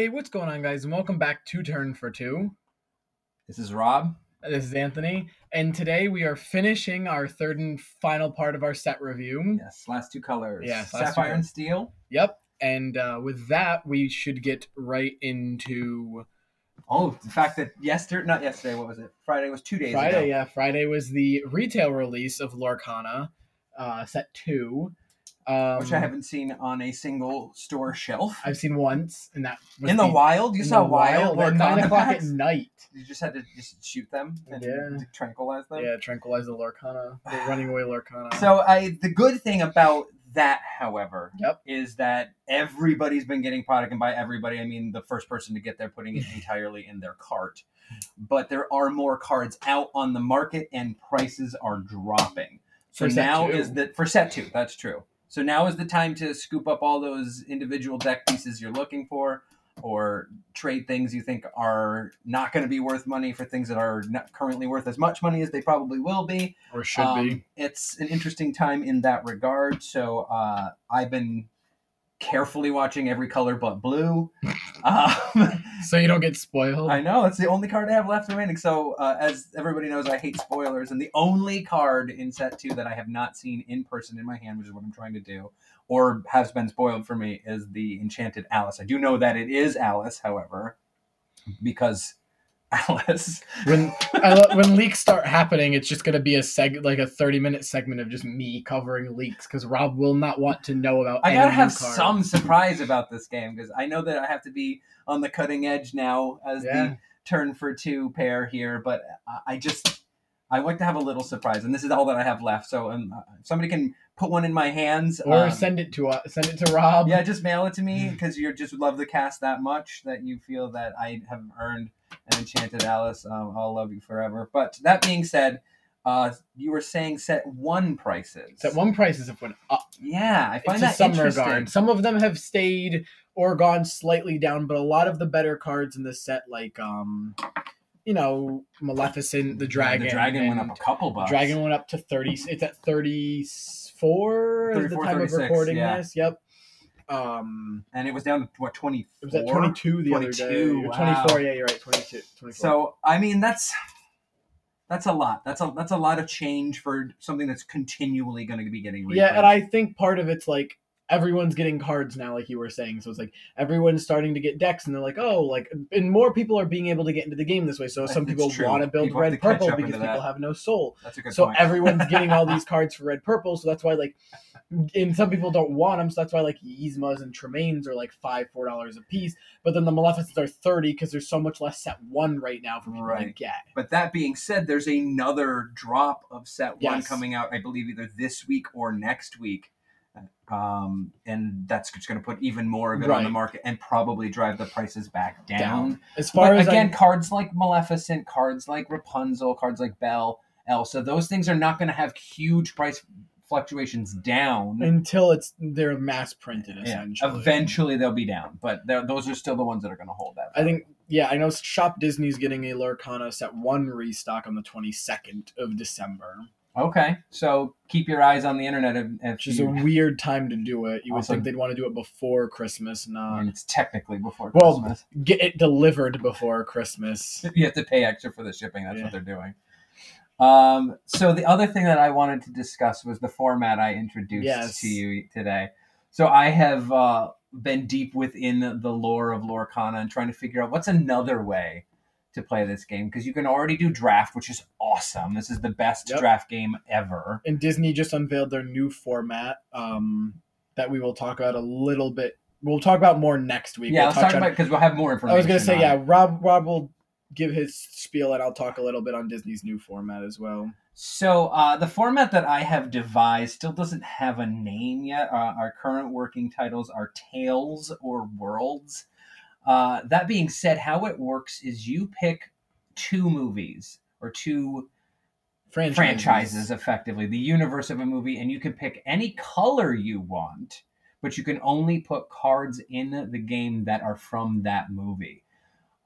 Hey, what's going on, guys? And welcome back to Turn for Two. This is Rob. This is Anthony, and today we are finishing our third and final part of our set review. Yes, last two colors. Yes, last two Sapphire colors. and steel. Yep. And uh, with that, we should get right into Oh, the fact that yesterday, not yesterday, what was it? Friday was two days Friday. ago. Yeah, Friday was the retail release of Lorcana, uh, set two. Um, Which I haven't seen on a single store shelf. I've seen once, and that In the wild? You saw the wild? at nine o'clock at night. You just had to just shoot them and Yeah. tranquilize them? Yeah, tranquilize the Lorcana, the running away Lorcana. So I the good thing about that, however, Yep. is that everybody's been getting product, and by everybody I mean the first person to get there putting it entirely in their cart. But there are more cards out on the market, and prices are dropping. So now two. is that for set two. That's true. So now is the time to scoop up all those individual deck pieces you're looking for, or trade things you think are not going to be worth money for things that are not currently worth as much money as they probably will be. or should Um, be. It's an interesting time in that regard. So uh, I've been carefully watching every color but blue. Um, So you don't get spoiled. I know it's the only card I have left remaining. So uh, as everybody knows, I hate spoilers, and the only card in set two that I have not seen in person in my hand, which is what I'm trying to do, or has been spoiled for me, is the Enchanted Alice. I do know that it is Alice, however, because Alice. when I lo- when leaks start happening, it's just gonna be a seg like a thirty minute segment of just me covering leaks because Rob will not want to know about. I gotta have some surprise about this game because I know that I have to be on the cutting edge now as Yeah. the turn for two pair here, but I- just I like to have a little surprise, and this is all that I have left. So um, if somebody can put one in my hands, or um, send it to us. Send it to Rob. yeah, just mail it to me because you just love the cast that much that you feel that I have earned an Enchanted Alice. Um, I'll love you forever. But that being said, uh, you were saying set one prices. Set one prices have went up. Yeah, I find that some interesting. regard. Some of them have stayed or gone slightly down, but a lot of the better cards in the set, like um, you know, Maleficent, the Dragon. The dragon went up a couple bucks. Dragon went up to thirty. It's at thirty four at the 34, time of 36, recording yeah. this. Yep. Um, and it was down to what twenty it was at twenty two the other day. 22, Or Twenty four. Yeah, you're right. 22, 24. So I mean that's that's a lot. That's a that's a lot of change for something that's continually going to be getting. yeah, and I think part of it's like everyone's getting cards now, like you were saying. So it's like everyone's starting to get decks, and they're like, oh, like, and more people are being able to get into the game this way. So some people want to build People red purple because people that. have no soul. that's a good So point. everyone's getting all these cards for red purple. So that's why like, and some people don't want them. So that's why like Yzmas and Tremaines are like five, four dollars a piece. But then the Maleficents are thirty because there's so much less set one right now for people to get. But that being said, there's another drop of set one coming out, I believe, either this week or next week. Um, and that's just going to put even more of it on the market and probably drive the prices back down. As far But as again, I, cards like Maleficent, cards like Rapunzel, cards like Belle, Elsa, those things are not going to have huge price fluctuations down. until it's they're mass printed Yeah, essentially. eventually they'll be down, but those are still the ones that are going to hold that. I think yeah, I know Shop Disney's getting a Lorcana set one restock on the twenty second of December, Okay, so keep your eyes on the internet. If, if which is a weird time to do it. You would Also- think they'd want to do it before Christmas, not mean, it's technically before Well, Christmas. get it delivered before Christmas. You have to pay extra for the shipping. That's Yeah. what they're doing. Um, so the other thing that I wanted to discuss was the format I introduced Yes. to you today. So I have uh, been deep within the lore of Lorcana and trying to figure out what's another way to play this game because you can already do draft, which is awesome. This is the best Yep. draft game ever. And Disney just unveiled their new format um, that we will talk about a little bit. We'll talk about more next week. Yeah, We'll let's talk about because we'll have more information. I was gonna say on yeah. it. Rob Rob will give his spiel, and I'll talk a little bit on Disney's new format as well. So uh, the format that I have devised still doesn't have a name yet. Uh, our current working titles are Tales or Worlds. Uh, that being said, how it works is you pick two movies or two Franchises. franchises, effectively, the universe of a movie, and you can pick any color you want, but you can only put cards in the game that are from that movie.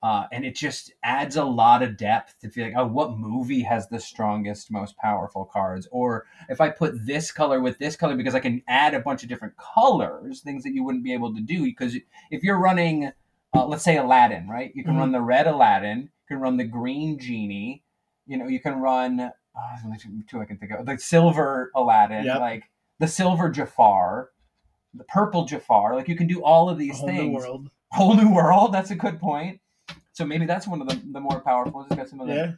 Uh, and it just adds a lot of depth to feel like, oh, what movie has the strongest, most powerful cards? Or if I put this color with this color, because I can add a bunch of different colors, things that you wouldn't be able to do. Because if you're running uh, let's say Aladdin, right? You can Mhm. run the red Aladdin, you can run the green genie, you know, you can run. Uh, there's only two, two I can think of. The silver Aladdin, Yep. like the silver Jafar, the purple Jafar. Like you can do all of these whole new things. world. Whole new world. That's a good point. So maybe that's one of the, the more powerful. It's got some of the Yeah,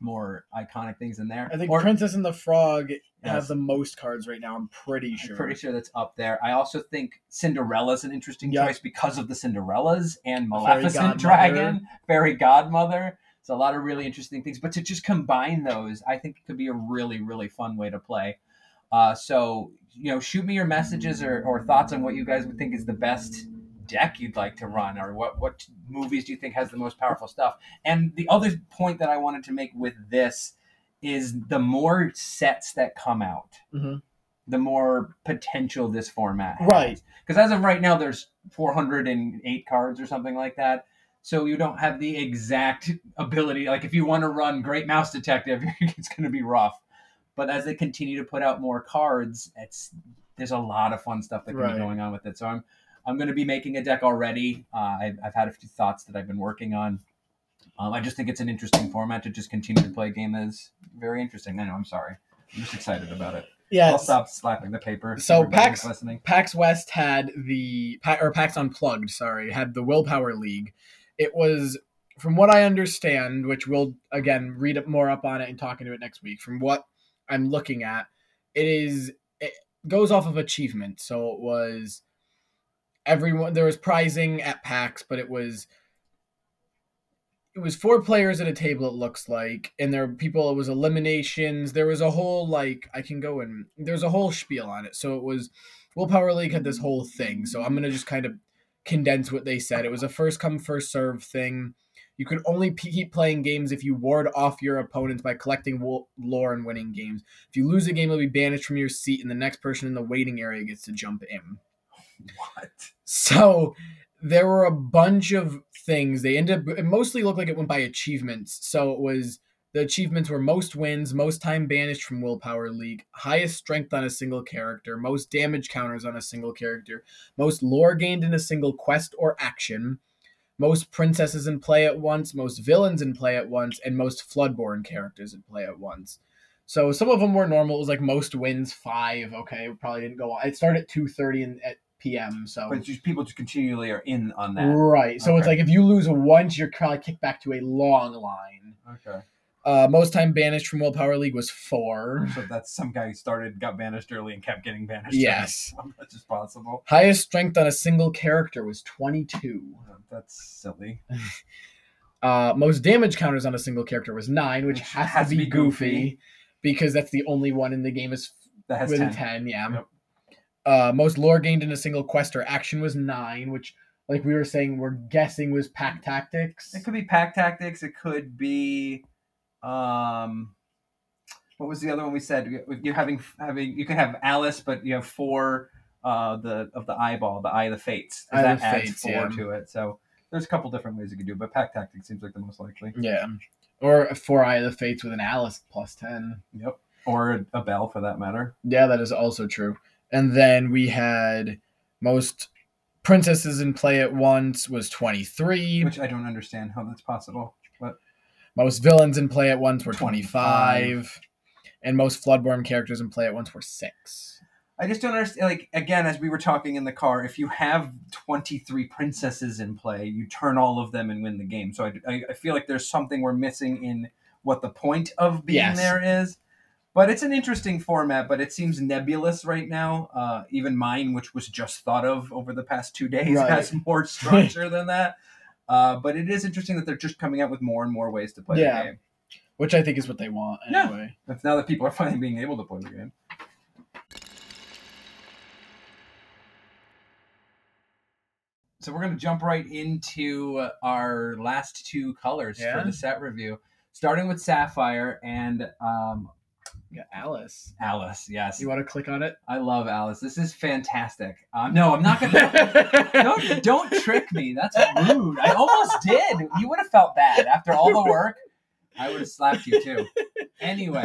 more iconic things in there. I think Or- Princess and the Frog have Yes. the most cards right now. I'm pretty I'm sure. pretty sure that's up there. I also think Cinderella's an interesting Yeah. choice because of the Cinderellas and Maleficent godmother. Dragon, Fairy Godmother. It's a lot of really interesting things. But to just combine those, I think it could be a really, really fun way to play. Uh, so, you know, shoot me your messages or, or thoughts on what you guys would think is the best deck you'd like to run or what, what movies do you think has the most powerful stuff. And the other point that I wanted to make with this is the more sets that come out Mhm. the more potential this format has. Right. Because as of right now, there's 408 cards or something like that. So you don't have the exact ability. Like if you want to run Great Mouse Detective, it's going to be rough. But as they continue to put out more cards, it's there's a lot of fun stuff that can Right. be going on with it. So I'm I'm going to be making a deck already. Uh, I've, I've had a few thoughts that I've been working on. Um, I just think it's an interesting format to just continue to play a game that is very interesting. I know. I'm sorry. I'm just excited about it. Yeah. I'll stop slapping the paper. So PAX- listening. PAX West had the or PAX Unplugged, sorry, had the Willpower League. It was, from what I understand, which we'll again read up more up on it and talk into it next week. From what I'm looking at, it is it goes off of achievement. So it was everyone there was prizing at PAX, but it was it was four players at a table. It looks like, and there were people. It was eliminations. There was a whole like I can go and there's a whole spiel on it. So it was Willpower League had this whole thing. So I'm gonna just kind of condense what they said. It was a first come first serve thing. You could only keep playing games if you ward off your opponents by collecting lore and winning games. If you lose a game, you'll be banished from your seat, and the next person in the waiting area gets to jump in. What? So there were a bunch of things. They ended up, it mostly looked like it went by achievements. So it was the achievements were most wins, most time banished from Willpower League, highest strength on a single character, most damage counters on a single character, most lore gained in a single quest or action, most princesses in play at once, most villains in play at once, and most Floodborn characters in play at once. So some of them were normal. It was like most wins five. Okay, probably didn't go on. It started at two thirty and at p.m. So But just people just continually are in on that. Right. So it's like if you lose once, you're probably kicked back to a long line. Okay. Uh, most time banished from Willpower League was four. So that's some guy who started, got banished early, and kept getting banished. Yes. That's just possible. Highest strength on a single character was 22. That's silly. Uh, most damage counters on a single character was nine, which Which has, to be, goofy, because that's the only one in the game is That has with 10. a 10. Yeah. Yep. Uh, most lore gained in a single quest or action was nine, which, like we were saying, we're guessing was pack tactics. It could be pack tactics. It could be, um, what was the other one we said? You're having having you can have Alice, but you have four uh the of the eyeball, the eye of the fates. Eye that adds Fates, four yeah. to it. So there's a couple different ways you could do, it, but pack tactics seems like the most likely. Yeah. Or Four Eye of the Fates with an Alice plus 10. Yep. Or a, a bell for that matter. Yeah, that is also true. And then we had most princesses in play at once was 23. Which I don't understand how that's possible. But most villains in play at once were 25. 25. And most Floodborn characters in play at once were 6. I just don't understand. Like again, as we were talking in the car, if you have twenty three princesses in play, you turn all of them and win the game. So I, I, I feel like there's something we're missing in what the point of being Yes. there is. But it's an interesting format, but it seems nebulous right now. Uh, even mine, which was just thought of over the past two days, Right. has more structure than that. Uh, but it is interesting that they're just coming out with more and more ways to play Yeah. the game. Which I think is what they want Yeah. anyway. That's now that people are finally being able to play the game. So we're going to jump right into our last two colors Yeah. for the set review, starting with Sapphire and um, Yeah, Alice. Alice. Yes, You want to click on it? I love Alice. This is fantastic. Um, no, I'm not going to. don't don't trick me. That's rude. I almost did. You would have felt bad after all the work. I would have slapped you too. Anyway,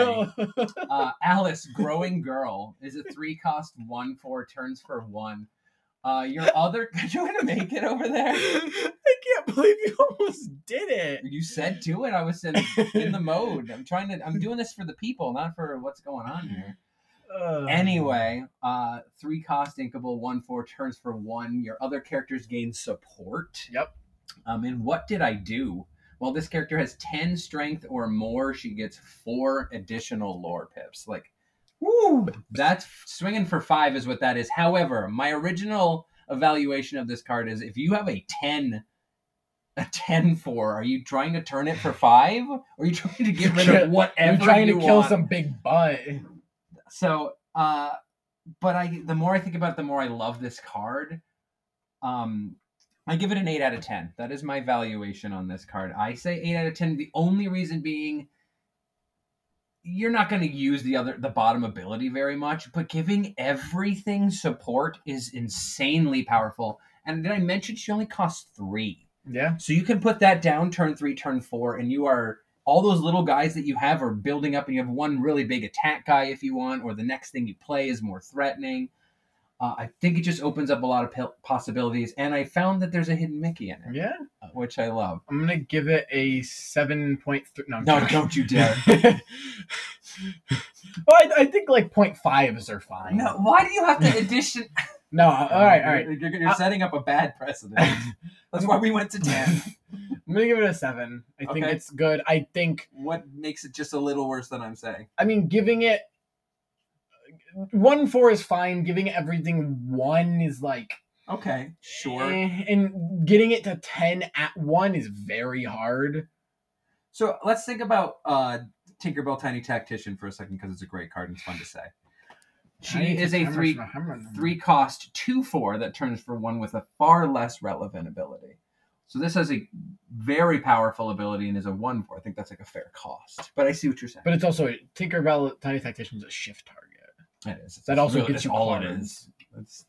uh, Alice, growing girl, is a three cost one four turns for one. Uh, your other, are you gonna make it over there? I can't believe you almost did it. You said do it. I was in, in the mode. I'm trying to. I'm doing this for the people, not for what's going on here. Uh, Anyway, uh, three cost inkable, one four turns for one. Your other characters gain support. Yep. Um, and what did I do? Well, this character has ten strength or more. She gets four additional lore pips. Like, woo! That's swinging for five is what that is. However, my original evaluation of this card is if you have a ten. A 10 for? Are you trying to turn it for 5? Or are you trying to get rid of whatever You're trying to kill want? some big butt. so uh but i the more i think about it the more i love this card um i give it an 8 out of 10 that is my valuation on this card i say 8 out of 10 the only reason being you're not going to use the other the bottom ability very much but giving everything support is insanely powerful and did i mention she only costs 3 Yeah. so you can put that down turn three, turn four, and you are all those little guys that you have are building up, and you have one really big attack guy if you want, or the next thing you play is more threatening. Uh, I think it just opens up a lot of po- possibilities, and I found that there's a hidden Mickey in it, Yeah. uh, which I love. I'm gonna give it a seven point three. No, No, don't you dare! well, I, I think like point fives are fine. no, why do you have to addition? No. All right. All right. You're, you're Uh, setting up a bad precedent. That's why we went to ten. I'm gonna give it a seven. I think it's good. I think. What makes it just a little worse than I'm saying? I mean, giving it one four is fine. Giving everything one is like, Okay, sure. eh, and getting it to ten at one is very hard. So let's think about uh, Tinkerbell Tiny Tactician for a second because it's a great card and it's fun to say. She is a three three cost two four that turns for one with a far less relevant ability. So this has a very powerful ability and is a one four. I think that's like a fair cost. But I see what you're saying. But it's also a Tinkerbell Tiny Tactician is a shift target. It is. That also Really, gets you all it cards. is. It's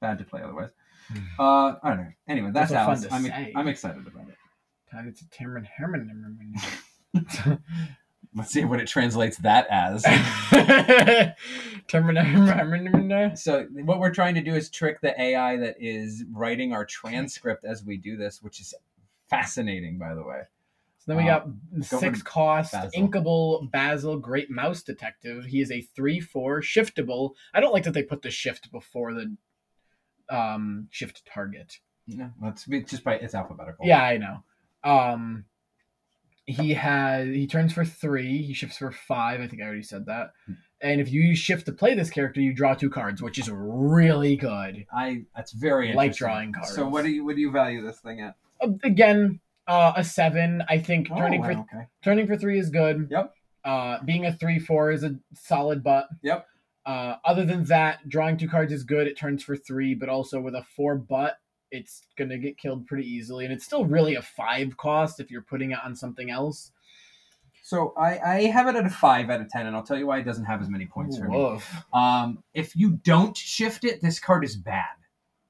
bad to play otherwise. Uh, I don't know. Anyway, that's also Alice. I'm. I'm excited about it. Target to Timron Herman. Let's see what it translates that as. So what we're trying to do is trick the AI that is writing our transcript as we do this, which is fascinating, by the way. So then we got go six cost Basil. inkable Basil Great Mouse Detective. He is a three four shiftable. I don't like that they put the shift before the um shift target. Yeah, that's just by it's alphabetical. Yeah, I know. Um he has he turns for three, he shifts for five, I think I already said that. Hmm. And if you use shift to play this character, you draw two cards, which is really good. I that's very Like drawing cards. So what do you what do you value this thing at? Uh, again, uh, a seven. I think turning oh, for okay. Turning for three is good. Yep. Uh, being a three four is a solid butt. Yep. Uh, other than that, drawing two cards is good. It turns for three, but also with a four butt, it's gonna get killed pretty easily, and it's still really a five cost if you're putting it on something else. So I, I have it at a five out of ten, and I'll tell you why it doesn't have as many points for me. Woof. Um, if you don't shift it, this card is bad.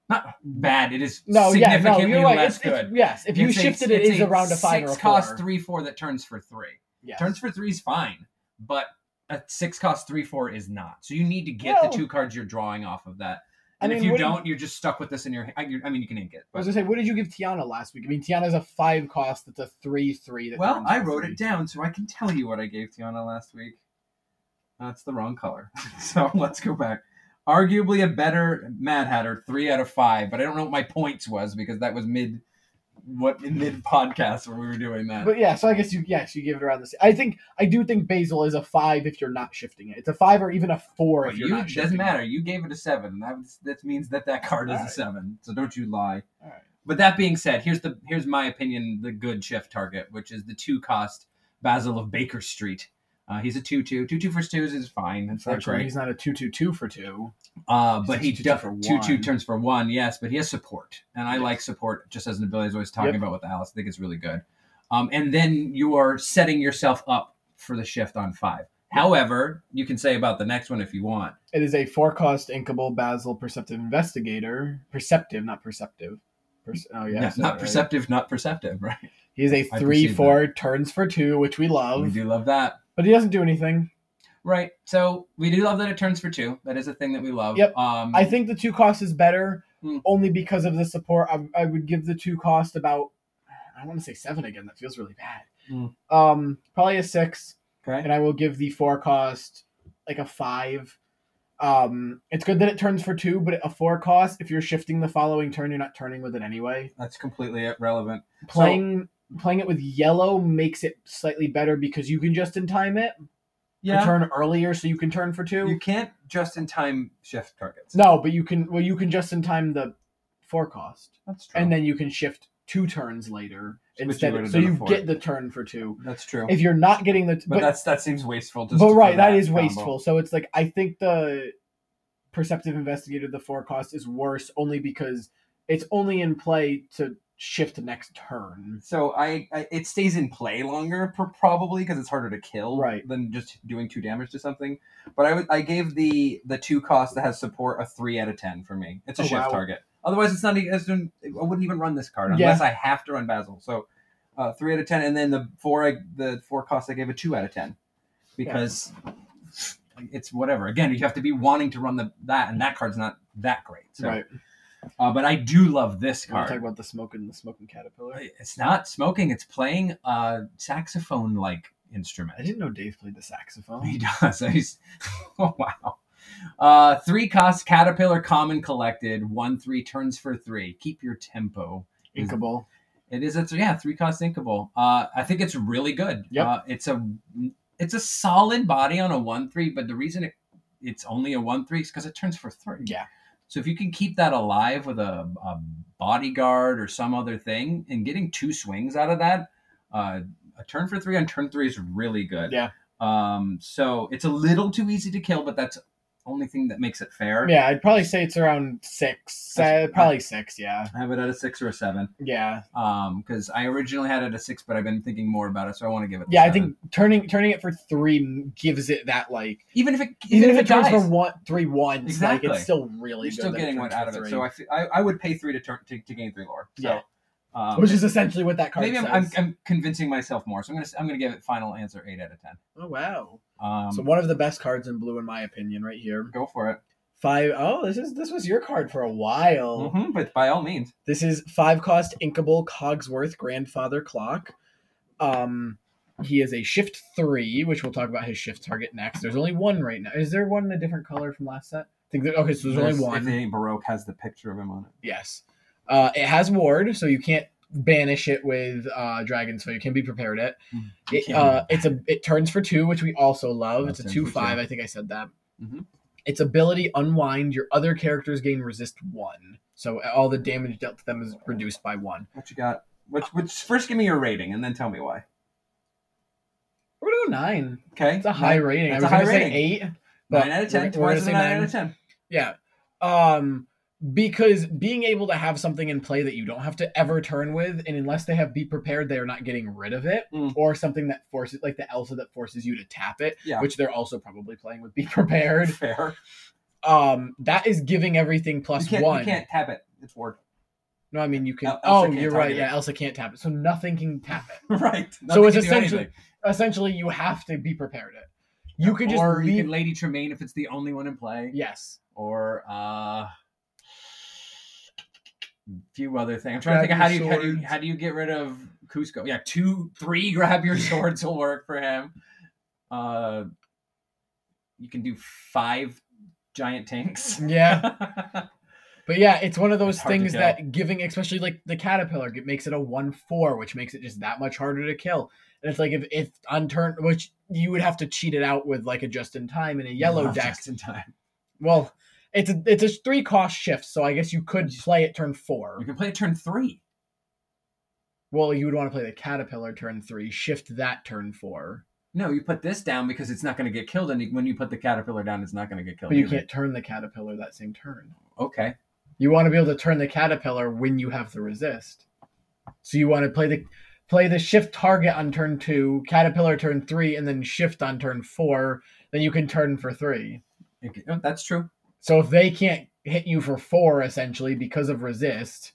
Not bad. It is No, yeah, no, significantly you're right. less It's, it's, yes, if you It's a- it, it's around a five or a six four. cost three four that turns for three. Yes. Turns for three is fine, but a six cost three four is not. So you need to get Well- the two cards you're drawing off of that. I And if mean, you do you- don't, you're just stuck with this in your. I, I mean, you can ink it. I was gonna say, what did you give Tiana last week? I mean, Tiana's a five cost. That's a three three. That well, I wrote three. it down so I can tell you what I gave Tiana last week. That's the wrong color. so let's go back. Arguably a better Mad Hatter, three out of five. But I don't know what my points was because that was mid, what in mid podcast where we were doing that. But yeah, so I guess you yes you give it around the same. I think I do think Basil is a five if you're not shifting it. It's a five or even a four if you're you not it shifting. doesn't matter. You gave it a seven. That that means that that card is a seven. So don't you lie. All right. But that being said, here's the here's my opinion. The good shift target, which is the two cost Basil of Baker Street. Uh, he's a two two two two for twos is fine. That's not Unfortunately, great. he's not a two two two for two. Uh, but he a 2-2 do- for two two one. turns for one. Yes, but he has support, and I like support just as an ability. I was talking Yep. about with Alice, I think it's really good. Um, and then you are setting yourself up for the shift on five. However, you can say about the next one if you want. It is a four cost inkable Basil Perceptive Investigator. Perceptive, not perceptive. Perce- oh yeah, not right. perceptive, not perceptive, right? He is a I three perceive four turns for two, which we love. we do love that. But he doesn't do anything. Right. So we do love that it turns for two. That is a thing that we love. Yep. Um, I think the two cost is better, Hmm. only because of the support. I, I would give the two cost about. I want to say seven again. That feels really bad. Hmm. Um, probably a six, Okay. and I will give the four cost like a five. Um, it's good that it turns for two, but a four cost, if you're shifting the following turn, you're not turning with it anyway. That's completely irrelevant. Playing playing it with yellow makes it slightly better because you can just in time it to turn earlier, so you can turn for two. You can't just in time shift targets. No, but you can. Well, you can just in time the four cost, That's true. and then you can shift two turns later you instead. would've so you four. get the turn for two. that's true. If you're not getting the, but, but, that's that seems wasteful. Just but right, that that is combo. wasteful. So it's like I think the perceptive investigator, the four cost, is worse only because it's only in play to shift next turn. So I, I it stays in play longer pr- probably because it's harder to kill Right. than just doing two damage to something. But I I gave the the two cost that has support a three out of ten for me. It's a Oh, shift wow. target. Otherwise, it's not. It's, I wouldn't even run this card Yeah. unless I have to run Basil. So uh, three out of ten, and then the four I, the four cost I gave a two out of ten because it's whatever. Again, you have to be wanting to run the that, and that card's not that great. So, right. Uh, but I do love this card. talk about the smoking the smoking caterpillar? It's not smoking. It's playing a saxophone-like instrument. I didn't know Dave played the saxophone. He does. He's oh wow. Uh, three cost caterpillar common collected. One three turns for three. Keep your tempo. Inkable. It is a th- yeah three cost inkable. Uh, I think it's really good. Yeah, Uh, it's a it's a solid body on a one three, but the reason it it's only a one three is because it turns for three. Yeah. So if you can keep that alive with a, a bodyguard or some other thing, and getting two swings out of that, uh, a turn for three on turn three is really good. Yeah. Um. So it's a little too easy to kill, but that's only thing that makes it fair. Yeah, I'd probably say it's around six. Uh, probably six. Yeah. I have it at a six or a seven. Yeah. Um, because I originally had it at a six, but I've been thinking more about it, so I want to give it. Yeah, I think turning turning it for three gives it that like even if it even, if it, turns dies, for one three once, Exactly. like it's still really you're still getting one out of it. three. So I, I I would pay three to turn to, to gain three lore. So, Yeah. um, which is essentially what that card maybe I'm. I'm I'm convincing myself more. So I'm gonna I'm gonna give it final answer eight out of ten. oh wow! Um, so one of the best cards in blue, in my opinion, right here. go for it. Five oh this is this was your card for a while. hmm but by all means, This is five cost inkable Cogsworth Grandfather Clock. Um, he is a shift three, which we'll talk about his shift target next. There's only one right now. Is there one in a different color from last set? I think that, okay, so there's, only one. Baroque has the picture of him on it. Yes. Uh, it has ward, so you can't banish it with uh, dragon, so you can be prepared it. Mm, It uh, it's a it turns for two, which we also love. That It's a two five. I think I said that. Mhm. Its ability unwind. Your other characters gain resist one, so all the damage dealt to them is reduced by one. What you got? Which, which first give me your rating and then tell me why. We're gonna go nine. Okay, It's a high Nine- rating. It's I a was high gonna say eight. but Nine out of ten. we're- we're a nine nine. out of ten. Yeah. Um because being able to have something in play that you don't have to ever turn with, and unless they have be prepared, they are not getting rid of it, Mm. or something that forces like the Elsa that forces you to tap it, Yeah. which they're also probably playing with be prepared. Fair. Um that is giving everything plus you one. You can't tap it. It's ward. No, I mean you can El- Oh, you're right. Yeah, Elsa can't tap it. So nothing can tap it. right. so it's essentially essentially you have to be prepared it. You could just or you leave could Lady Tremaine if it's the only one in play. Yes. Or uh few other things. I'm trying to think of how do you how do you how do you get rid of Kuzco? Yeah, two, three grab your swords will work for him. Uh you can do five giant tanks. Yeah. But yeah, it's one of those It's things that giving, especially like the caterpillar, it makes it a one four, which makes it just that much harder to kill. And it's like if if on turn, which you would have to cheat it out with like a just in time and a yellow deck. just in time. Well, it's a it's a three cost shift, so I guess you could play it turn four. You can play it turn three. Well, you would want to play the caterpillar turn three, shift that turn four, No, you put this down because it's not going to get killed, and when you put the caterpillar down, it's not going to get killed. but you either. can't turn the caterpillar that same turn. Okay. You want to be able to turn the caterpillar when you have the resist. So you want to play the play the shift target on turn two, caterpillar turn three, and then shift on turn four. Then you can turn for three. Okay, oh, That's true. So if they can't hit you for four essentially because of resist,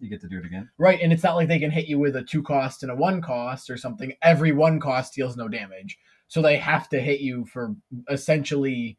You get to do it again. right? And it's not like they can hit you with a two cost and a one cost or something. Every one cost deals no damage. So they have to hit you for essentially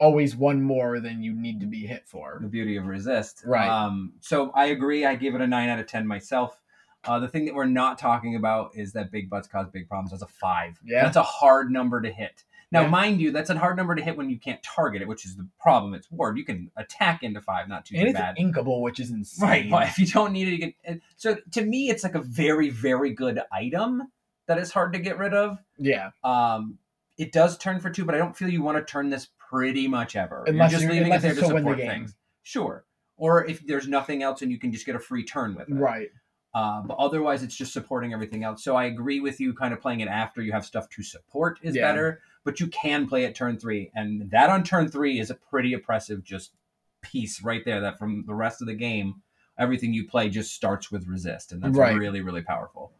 always one more than you need to be hit for. the beauty of resist. Right. Um, so I agree. I give it a nine out of ten myself. Uh, the thing that we're not talking about is that big butts cause big problems. That's a five. Yeah. That's a hard number to hit. Now, Yeah. mind you, that's a hard number to hit when you can't target it, which is the problem. It's ward. You can attack into five, not too, And too it's bad. inkable, which is insane. Right, but if you don't need it, you can. So to me, it's like a very, very good item that is hard to get rid of. Yeah. Um, it does turn for two, but I don't feel you want to turn this pretty much ever. Unless You're just you're- leaving it there to win the support things. Sure. Or if there's nothing else and you can just get a free turn with it. Right. Uh, but otherwise, it's just supporting everything else. So I agree with you. Kind of playing it after you have stuff to support is Yeah. better, but you can play at turn three, and that on turn three is a pretty oppressive just piece right there. That from the rest of the game, everything you play just starts with resist, and that's Right. really really powerful.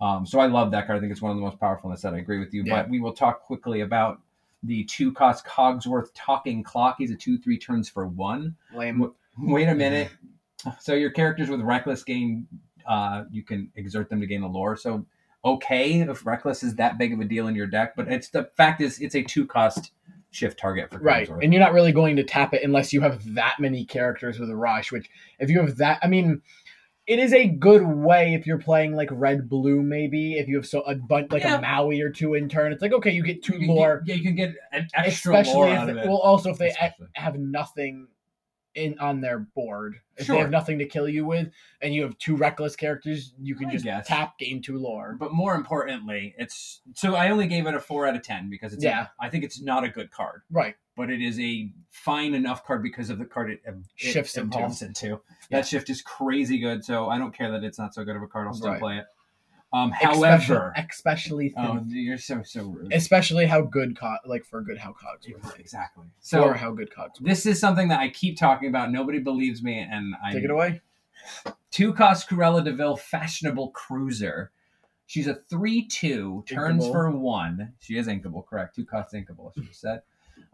Um, so I love that card. I think it's one of the most powerful in the set. I agree with you. Yeah. But we will talk quickly about the two cost Cogsworth Talking Clock. He's a two three turns for one. Lame. Wait a minute. So your characters with reckless gain, uh, you can exert them to gain the lore. So okay, if reckless is that big of a deal in your deck, but it's the fact is it's a two cost shift target for Right. Cogsworth. And you're not really going to tap it unless you have that many characters with a rush, which if you have that I mean it is a good way if you're playing like red blue maybe if you have so a bunch like Yeah. a Maui or two in turn it's like okay you get two You can lore get- yeah, you can get an extra lore especially out if of it. well also if they Especially. have nothing in on their board if Sure. they have nothing to kill you with and you have two reckless characters you can I just guess. tap gain two lore But more importantly, it's so I only gave it a four out of ten because it's Yeah. a, I think it's not a good card, right but it is a fine enough card because of the card it, um, it Shifts into. evolves into. Yeah. That shift is crazy good, so I don't care that it's not so good of a card. I'll still Right. play it. Um, Especially- however, especially oh, thin- you're so so rude. especially how good co- like for good how cogs were. Exactly. So or how good cogs were. this is something that I keep talking about. Nobody believes me, and I Take it away. Two cost Cruella De Vil fashionable cruiser. She's a three two, turns Inkable. for one. She is inkable, correct? Two cost inkable, should said.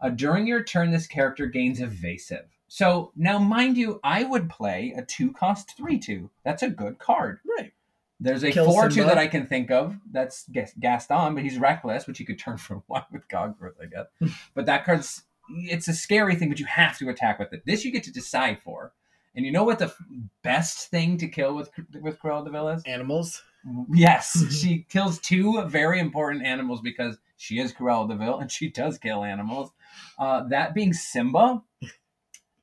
Uh, during your turn, this character gains evasive. So now, mind you, I would play a two cost three two. That's a good card. Right. There's a Kill four two that I can think of. That's Gas- Gaston, but he's reckless, which you could turn for one with Cogworth, I guess. but that card's it's a scary thing, but you have to attack with it. This you get to decide for. And you know what the f- best thing to kill with with Cruella De Vil is? Animals. Yes, she kills two very important animals because she is Cruella De Vil and she does kill animals. Uh, that being Simba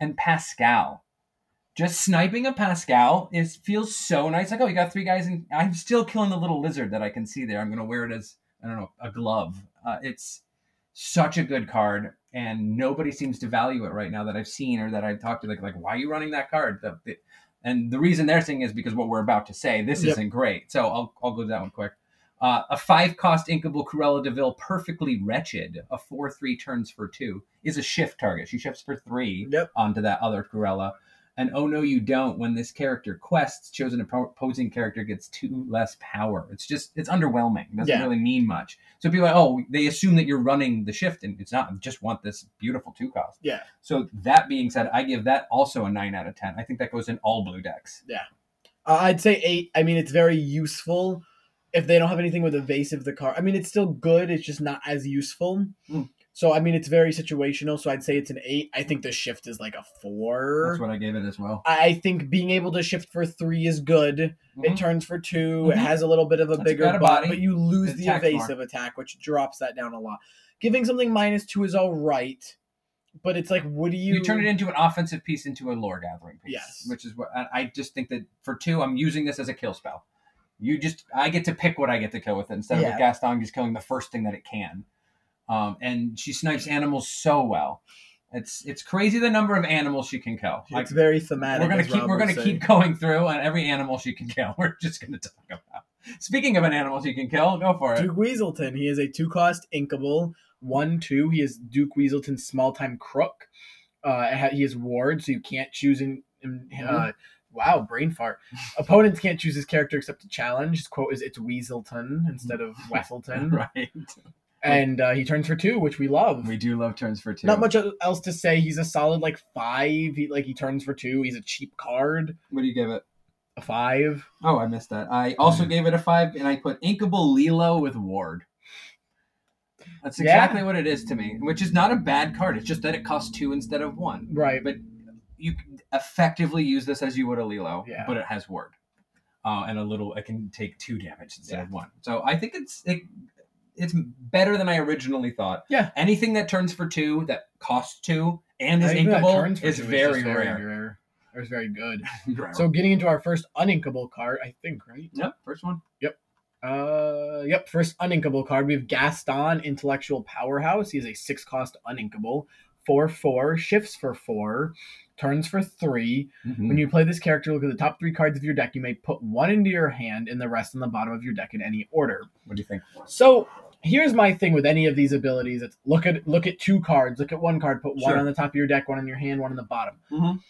and Pascal. Just sniping a Pascal is feels so nice. Like, oh, you got three guys, and I'm still killing the little lizard that I can see there. I'm gonna wear it as I don't know a glove. Uh, it's such a good card, and nobody seems to value it right now that I've seen or that I've talked to. Like, like why are you running that card? The- the- and the reason they're saying is because what we're about to say. This Yep. isn't great, so I'll I'll go to that one quick. Uh, a five cost inkable Cruella De Vil, perfectly wretched, a four three turns for two, is a shift target. She shifts for three Yep. onto that other Cruella. And oh no, you don't. When this character quests, chosen opposing character gets two less power. It's just it's underwhelming. It doesn't Yeah. really mean much. So people are like, oh, they assume that you're running the shift, and it's not. I just want this beautiful two cost. Yeah. So that being said, I give that also a nine out of ten. I think that goes in all blue decks. Uh, I'd say eight. I mean, it's very useful. If they don't have anything with evasive, the car. I mean, it's still good. It's just not as useful. Mm. So I mean, it's very situational. So I'd say it's an eight. I think the shift is like a four. That's what I gave it as well. I think being able to shift for three is good. Mhm. It turns for 2 Mhm. It has a little bit of a That's bigger butt, body. but you lose the evasive attack, which drops that down a lot. Giving something minus two is all right, but it's like, what do you? you turn it into an offensive piece into a lore gathering piece. Yes. Which is what I just think that for two, I'm using this as a kill spell. You just I get to pick what I get to kill with it instead of Yeah. with Gaston just killing the first thing that it can. Um, and she snipes animals so well. It's it's crazy the number of animals she can kill. It's very thematic. we're gonna keep Rob we're gonna say. keep going through and every animal she can kill. We're just gonna talk about. Speaking of an animal she can kill, go for it. Duke Weaselton. He is a two cost inkable one two. He is Duke Weaselton's small time crook. Uh, he is ward, so you can't choose in. in uh, wow, brain fart. Opponents can't choose his character except to challenge. His quote is "It's Weaselton" instead of Wesselton, right. And uh, he turns for two, which we love. We do love turns for two. Not much else to say. He's a solid like five. He like he turns for two. He's a cheap card. What do you give it? A five. Oh, I missed that. I also gave it a five, and I put Inkable Lilo with Ward. That's Yeah. exactly what it is to me, which is not a bad card. It's just that it costs two instead of one. Right. But you effectively use this as you would a Lilo, Yeah. but it has Ward. Uh, and a little, it can take two damage instead of one. So I think it's it, it's better than I originally thought. Yeah. Anything that turns for two that costs two and is I think that inkable is very, just rare. rare. It's very good. So getting into our first uninkable card, I think, right? yep, first one. Yep. Uh, yep. First uninkable card. We have Gaston, Intellectual Powerhouse. He is a six cost uninkable. Four four shifts for four, turns for three. Mhm. When you play this character, look at the top three cards of your deck. You may put one into your hand and the rest in the bottom of your deck in any order. What do you think? So here's my thing with any of these abilities. It's look at look at two cards. Look at one card. Put one Sure. on the top of your deck, one in your hand, one in the bottom. Mhm.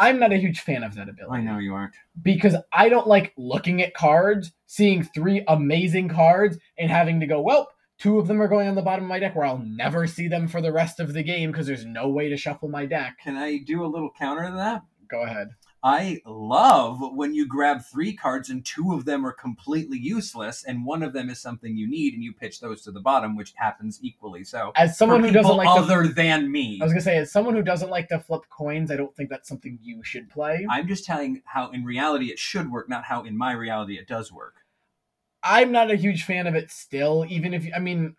I'm not a huge fan of that ability I know you aren't. because I don't like looking at cards, seeing three amazing cards, and having to go, well, two of them are going on the bottom of my deck where I'll never see them for the rest of the game because there's no way to shuffle my deck. Can I do a little counter to that? Go ahead. I love when you grab three cards and two of them are completely useless, and one of them is something you need, and you pitch those to the bottom, which happens equally. So, As someone who doesn't like to, other than me, I was gonna say, as someone who doesn't like to flip coins, I don't think that's something you should play. I'm just telling how in reality it should work, not how in my reality it does work. I'm not a huge fan of it still, even if I mean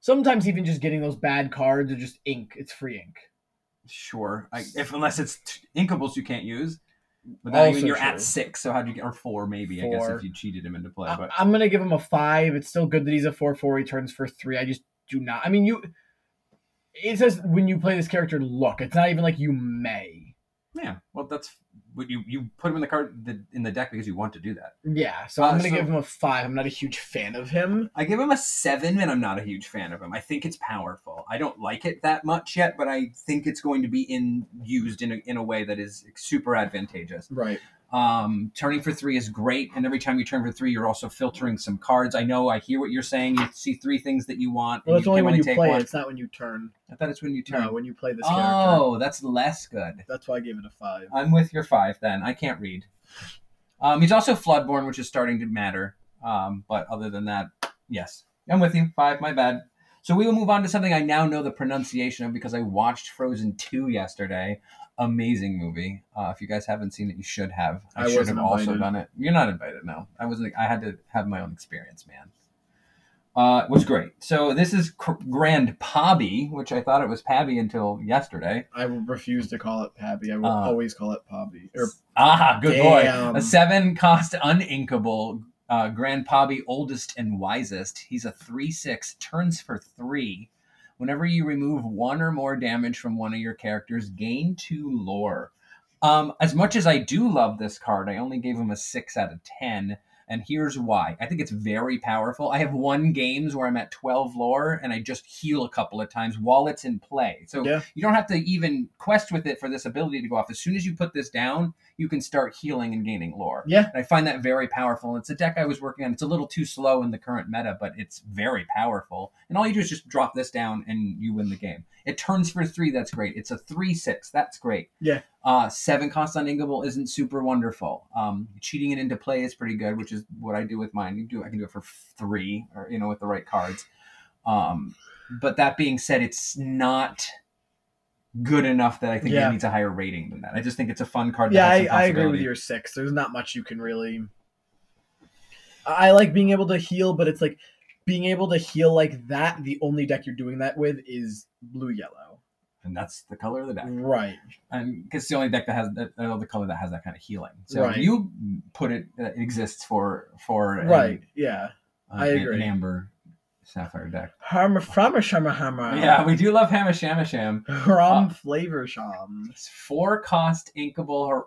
sometimes even just getting those bad cards are just ink. It's free ink. Sure, I, if unless it's t- inkables you can't use. But Also you're true. at six, so how'd you get or four maybe? I guess if you cheated him into play, I, but I'm gonna give him a five. It's still good that he's a four four. He turns for three. I just do not. I mean, you. It says when you play this character, look. It's not even like you may. yeah, well that's you you put him in the card the, in the deck because you want to do that. Yeah, so Uh, I'm gonna so- give him a five. I'm not a huge fan of him. I give him a seven, and I'm not a huge fan of him. I think it's powerful. I don't like it that much yet, but I think it's going to be in used in a, in a way that is super advantageous. Right. Um, turning for three is great, and every time you turn for three, you're also filtering some cards. I know, I hear what you're saying. You see three things that you want. and Well, it's only when you play one. It's not when you turn. I thought it's when you turn. No, when you play this character. oh, that's less good. That's why I gave it a five. I'm with your five then. I can't read. Um, he's also Floodborn, which is starting to matter. Um, but other than that, yes. I'm with you. Five, my bad. So we will move on to something I now know the pronunciation of because I watched Frozen 2 yesterday. Amazing movie. Uh, if you guys haven't seen it, you should have. I, I should have also done it. You're not invited, no. I wasn't. I had to have my own experience, man. Uh, it was great. So this is Cr- Grand Pobby, which I thought it was Pabby until yesterday. I refuse to call it Pabby. I will Uh, always call it Pobby. Or Ah, good Damn. boy. A seven cost uninkable uh, Grand Pobby, oldest and wisest. He's a 3 6, turns for three. Whenever you remove one or more damage from one of your characters, gain two lore. Um, as much as I do love this card, I only gave him a 6 out of 10. And here's why. I think it's very powerful. I have won games where I'm at 12 lore and I just heal a couple of times while it's in play. So Yeah. you don't have to even quest with it for this ability to go off. As soon as you put this down, you can start healing and gaining lore. yeah, And I find that very powerful. And it's a deck I was working on. It's a little too slow in the current meta, but it's very powerful. And all you do is just drop this down and you win the game. It turns for three. That's great. It's a three six. That's great. Yeah. Uh, seven cost uninkable isn't super wonderful. Um, cheating it into play is pretty good, which is what I do with mine. You do I can do it for three, or you know, with the right cards. Um, but that being said, it's not good enough that I think Yeah. it needs a higher rating than that. I just think it's a fun card. yeah, I, I agree with your six. There's not much you can really. I like being able to heal, but it's like being able to heal like that. The only deck you're doing that with is blue yellow. And that's the color of the deck. Right. And because it's the only deck that has that, uh, the color that has that kind of healing. So Right. you put it uh, it exists for for a- Right. Yeah. uh, I agree. An amber sapphire deck. Hammer, hammer, hammer, hammer. yeah, we do love Hammer Shamasham. Rum Uh, flavor sham. It's four cost inkable.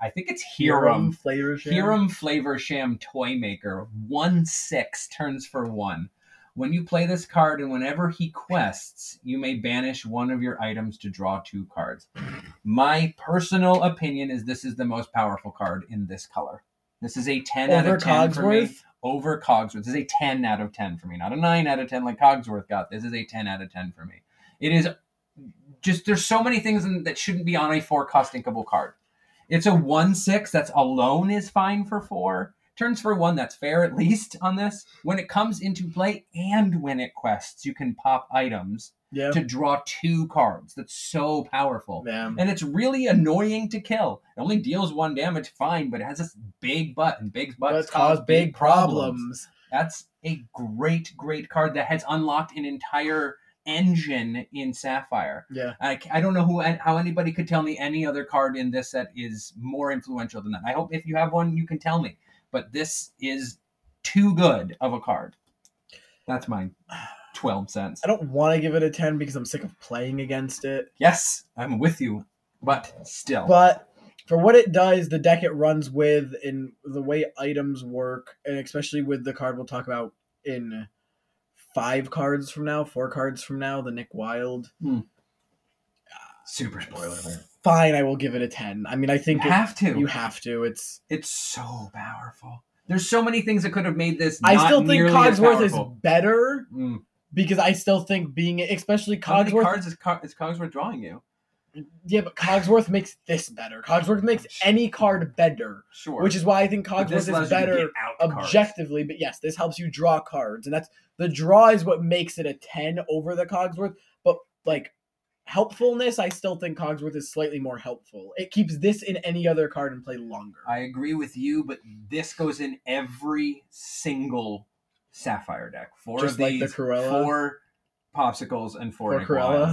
I think it's Hiram. flavor sham. Hiram Flaversham Toy Maker. One six turns for one. When you play this card and whenever he quests, you may banish one of your items to draw two cards. My personal opinion is this is the most powerful card in this color. This is a 10 out of 10 for me. Cogsworth. Over Cogsworth. This is a 10 out of 10 for me. Not a 9 out of 10 like Cogsworth got. This is a 10 out of 10 for me. It is just, there's so many things in, that shouldn't be on a four cost inkable card. It's a 1 6 that's alone is fine for four. Turns for one. That's fair, at least on this. When it comes into play and when it quests, you can pop items Yeah. to draw two cards. That's so powerful. Yeah. And it's really annoying to kill. It only deals one damage, fine, but it has this big butt, and big butts But cause big problems. That's a great, great card that has unlocked an entire engine in Sapphire. Yeah. I, I don't know who how anybody could tell me any other card in this set is more influential than that. I hope if you have one, you can tell me. But this is too good of a card. That's my twelve cents. I don't want to give it a 10 because I'm sick of playing against it. Yes, I'm with you, but still, But for what it does, the deck it runs with, and the way items work, and especially with the card we'll talk about in five cards from now, four cards from now, the Nick Wilde. Hmm. Super spoiler. Fine, I will give it a 10. I mean, I You think it- have to. you have to. It's. It's so powerful. There's so many things that could have made this. I still think Cogsworth is better Mm. because I still think being, especially How many Cogsworth. cards is, Co- is Cogsworth drawing you? Yeah, but Cogsworth makes this better. Cogsworth makes any card better, Sure. which is why I think Cogsworth is better out cards. objectively. But yes, this helps you draw cards, and that's the draw is what makes it a ten over the Cogsworth. But like helpfulness, I still think Cogsworth is slightly more helpful. It keeps this in any other card and play longer. I agree with you, but this goes in every single Sapphire deck. Four Just of like the these, Cruella? four popsicles, and four,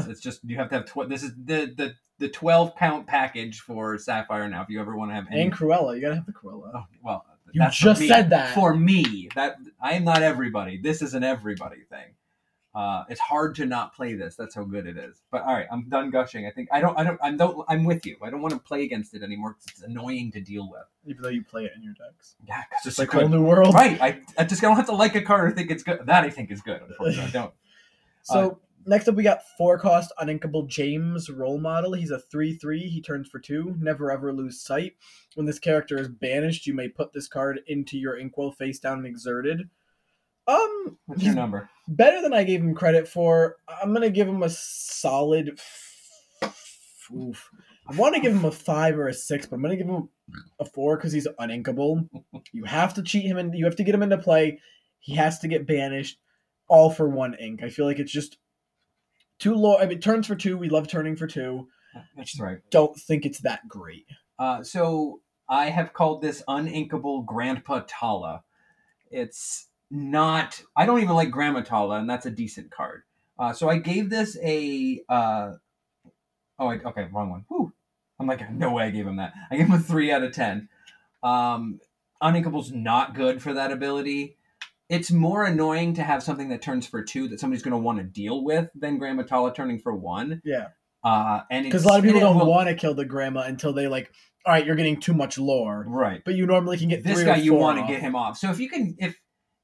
It's just you have to have. Tw- this is the the the twelve count package for Sapphire. Now, if you ever want to have any, and Cruella, you gotta have the Cruella. oh, well, You just said that. for me. That I am not everybody. This is an everybody thing. Uh, it's hard to not play this. That's how good it is. But all right, I'm done gushing. I think I don't. I don't. I don't. I'm with you. I don't want to play against it anymore 'cause it's annoying to deal with. Even though you play it in your decks, Yeah, because it's like good. whole new world. Right. I, I just don't have to like a card or think it's good. That I think is good. Unfortunately, I don't. So next up, we got four cost uninkable James role model. He's a three three. He turns for two. Never ever lose sight. When this character is banished, you may put this card into your inkwell face down and exerted. Um, What's your number? better than I gave him credit for. I'm gonna give him a solid. Oof. I want to give him a five or a six, but I'm gonna give him a four because he's uninkable. You have to cheat him and you have to get him into play. He has to get banished, all for one ink. I feel like it's just too low. I mean, turns for two. We love turning for two. That's right. Don't think it's that great. Uh, so I have called this uninkable Grandpa Tala. It's not. I don't even like Grandma Tala, and that's a decent card. Uh, so I gave this a. Uh, oh, I, okay, wrong one. Whew. I'm like, no way I gave him that. I gave him a three out of ten. Um, uninkable's not good for that ability. It's more annoying to have something that turns for two that somebody's going to want to deal with than Grandma Tala turning for one. Yeah, Uh, and because a lot of people don't will- want to kill the grandma until they like. All right, you're getting too much lore, right. but you normally can get this guy you want to get him off so if you can if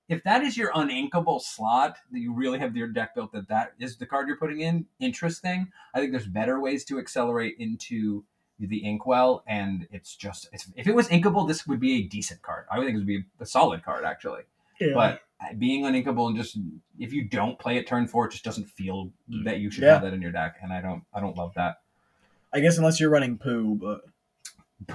if that is your uninkable slot that you really have your deck built that that is the card you're putting in interesting i think there's better ways to accelerate into the inkwell and it's just it's, if it was inkable this would be a decent card i would think it would be a solid card actually Yeah. but uh, being uninkable and just if you don't play it turn four it just doesn't feel mm. that you should Yeah. have that in your deck and i don't i don't love that I guess unless you're running Pooh, but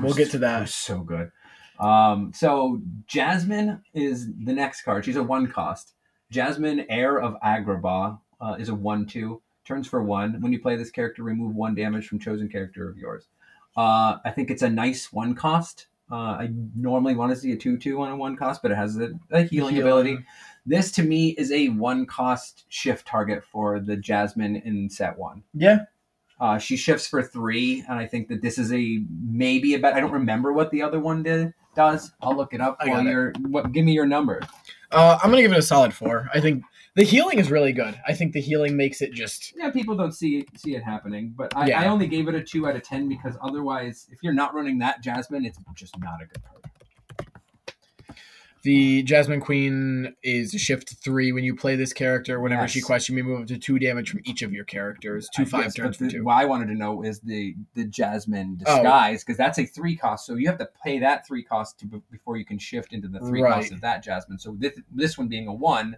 We'll get to that. Bruce so good. Um, so Jasmine is the next card. She's a one cost. Jasmine, heir of Agrabah, uh, is a one-two. Turns for one. When you play this character, remove one damage from chosen character of yours. Uh, I think it's a nice one cost. Uh, I normally want to see a two-two on a one cost, but it has a, a healing, Healing. ability. This to me is a one cost shift target for the Jasmine in set one. yeah, Uh, she shifts for three, and I think that this is a maybe a bet. I don't remember what the other one did does. I'll look it up while you're. What? Give me your number. uh, I'm gonna give it a solid four. I think the healing is really good. I think the healing makes it just Yeah, people don't see it, see it happening, but I, Yeah. I only gave it a two out of ten because otherwise, if you're not running that Jasmine, it's just not a good card. The Jasmine Queen is shift three when you play this character. Whenever she Yes. quests, you may move up to two damage from each of your characters. Two I five guess, turns for the- two. What I wanted to know is the the Jasmine Oh. disguise because that's a three cost, so you have to pay that three cost to, before you can shift into the three cost of that Jasmine. So this this one being a one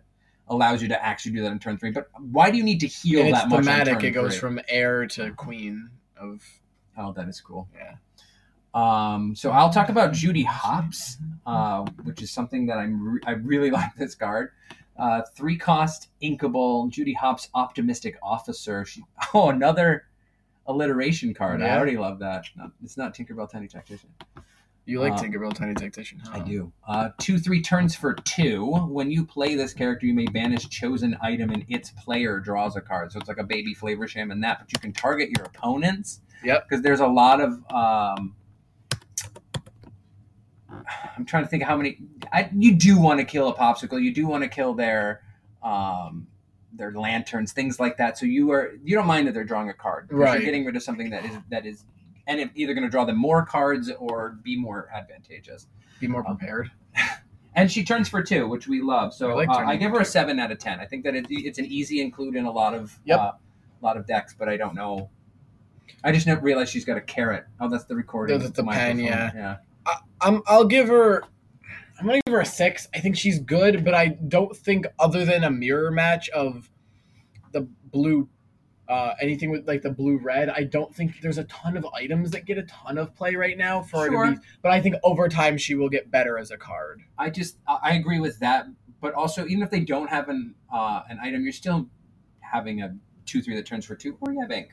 allows you to actually do that in turn three. But why do you need to heal And it's that much? on thematic. It goes three? from heir to queen of Oh, that is cool. Yeah. Um, so I'll talk about Judy Hopps, uh, which is something that I'm re- I really like this card. Uh, three cost inkable Judy Hopps optimistic officer. She, oh, another alliteration card. I already love that. No, it's not Tinkerbell Tiny Tactician. You like Uh, Tinkerbell Tiny Tactician? I do. Uh, two, three turns for two. When you play this character, you may banish chosen item and its player draws a card. So it's like a baby Flaversham and that, but you can target your opponents. Yep. Because there's a lot of. Um, I'm trying to think how many. I, you do want to kill a popsicle. You do want to kill their. Um, their lanterns, things like that. So you are you don't mind that they're drawing a card. Right. You're getting rid of something that is that is, and it, either going to draw them more cards or be more advantageous. Be more prepared. And she turns for two, which we love. So I like uh, I give her a seven out of ten. I think that it, it's an easy include in a lot of Yep. uh, lot of decks, but I don't know. I just never realized she's got a carrot. Oh, that's the recording. That's the pen, yeah. yeah. I'm, I'll give her. I'm gonna give her a six. I think she's good, but I don't think other than a mirror match of the blue, uh, anything with like the blue red. I don't think there's a ton of items that get a ton of play right now for her to be. But I think over time she will get better as a card. I just I I agree with that, but also even if they don't have an uh, an item, you're still having a two three that turns for two, or you have ink.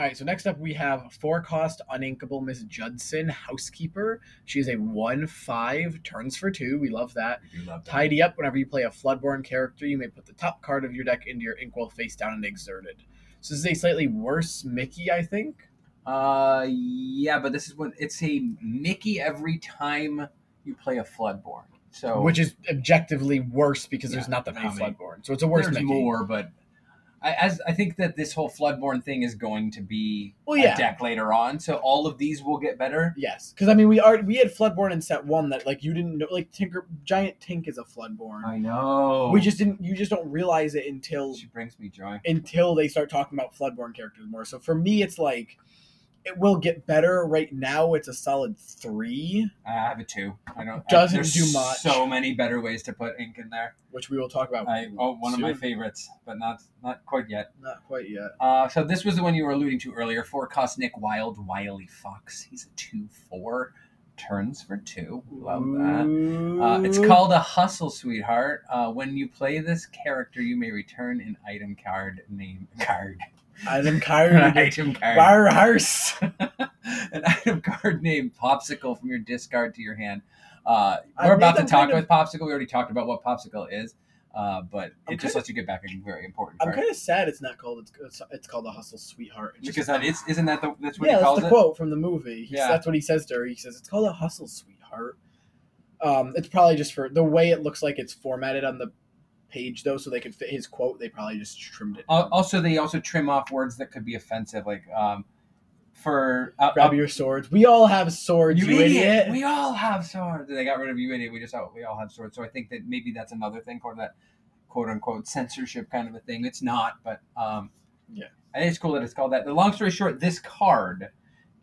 All right, so next up we have four cost uninkable Miss Judson, housekeeper. She is a one five, turns for two. We love that. Love that. Tidy up whenever you play a Floodborn character, you may put the top card of your deck into your inkwell face down and exerted. So this is a slightly worse Mickey, I think. Uh, yeah, but this is when it's a Mickey every time you play a Floodborn. So Which is objectively worse because there's Oh. Not that many? Floodborn. So it's a worse there's Mickey. more, but I, as I think that this whole Floodborn thing is going to be Well, yeah. a deck later on, so all of these will get better. Yes, because I mean we are we had Floodborn in set one that like you didn't know like Tinker Giant Tink is a Floodborn. I know. We just didn't you just don't realize it until she brings me joy. until they start talking about Floodborn characters more. So for me, it's like it will get better. Right now, it's a solid three, I have a two. I don't. Doesn't I, there's do much. So many better ways to put ink in there. which we will talk about. I oh one of my favorites, but not not quite yet. Not quite yet. Uh, so this was the one you were alluding to earlier. Four cost Nick Wilde Wily Fox. He's a two four. Turns for two. Love that. Uh, it's called a hustle, sweetheart. Uh, when you play this character, you may return an item card name card. Item an card. item card. An item card named Popsicle from your discard to your hand. Uh, we're about to talk kind of- with Popsicle. We already talked about what Popsicle is, uh, but I'm it just lets you get back a very important I'm kind of sad it's not called. It's, it's, called a hustle, sweetheart. It's because that is, isn't that the, that's what yeah, he that's the it? quote from the movie. He- Yeah. that's what he says to her. He says it's called a hustle, sweetheart. Um, it's probably just for the way it looks like it's formatted on the page, though, so they could fit his quote. They probably just trimmed it. Al- Also, they also trim off words that could be offensive, like um, for uh, Grab uh, your swords. We all have swords, you, idiot. We all have swords. They got rid of you idiot. We just all, we all have swords. So I think that maybe that's another thing for that quote unquote censorship kind of a thing. It's not, but um, Yeah. I think it's cool that it's called that. The long story short, this card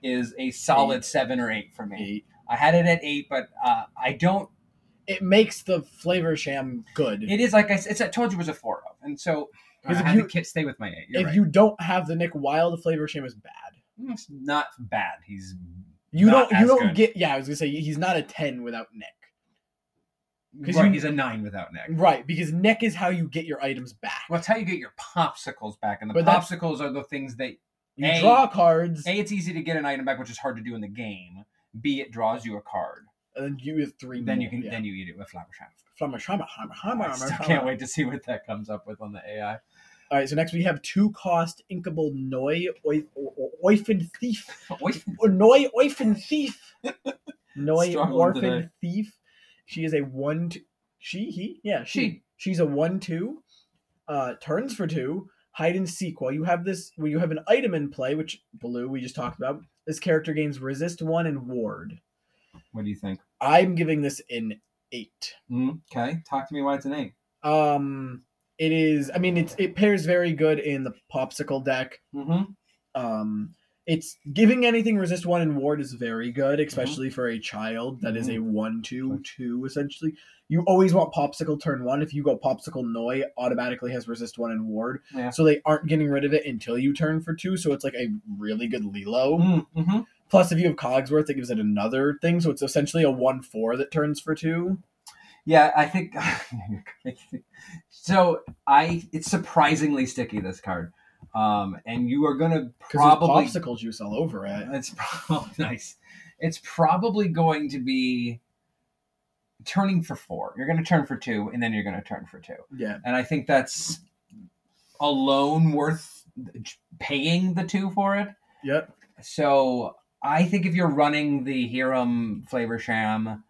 is a solid seven or eight for me. Eight. I had it at eight, but uh, I don't. It makes the Flaversham good. It is like I said. It's, I told you it was a four of, and so I if had you- to ki- stay with my eight. You're if right. you don't have the Nick Wilde, the Flaversham is bad. Mm, it's not bad. He's You Not don't. You don't good. get. Yeah, I was gonna say he's not a ten without Nick. 'Cause right. he's a nine without Nick. Right, because Nick is how you get your items back. Well, it's how you get your popsicles back, and the But popsicles are the things that You A- draw cards, a it's easy to get an item back, which is hard to do in the game. B it draws you a card. And then you have three. Then more, you can yeah. then you eat it with. Flummer, shama, hammer, hammer, I still hammer. can't wait to see what that comes up with on the AI. All right, so next we have two cost inkable Noi Oi- Oifen Thief. Noi Oifen Thief. Noi Orphan. Thief. She is a one. Two, she he yeah she. She. She's a one two. Uh, turns for two. Hide and seek. While you have this, when you have an item in play, which blue we just talked about, this character gains resist one and ward. What do you think? I'm giving this an eight. Mm, okay, talk to me why it's an eight. Um, it is. I mean, it's it pairs very good in the popsicle deck. Mm-hmm. Um, it's giving anything resist one and ward is very good, especially for a child that is a one two two essentially. You always want popsicle turn one. If you go popsicle noi, automatically has resist one and ward. Yeah. So they aren't getting rid of it until you turn for two. So it's like a really good Lilo. Mm-hmm. Plus, if you have Cogsworth, it gives it another thing. So it's essentially a one four that turns for two. Yeah, I think. so I, it's surprisingly sticky this card, um, and you are gonna probably. popsicle juice all over it. It's probably nice. It's probably going to be turning for four. You're going to turn for two, and then you're going to turn for two. Yeah. And I think that's alone worth paying the two for it. Yep. So I think if you're running the Hiram Flaversham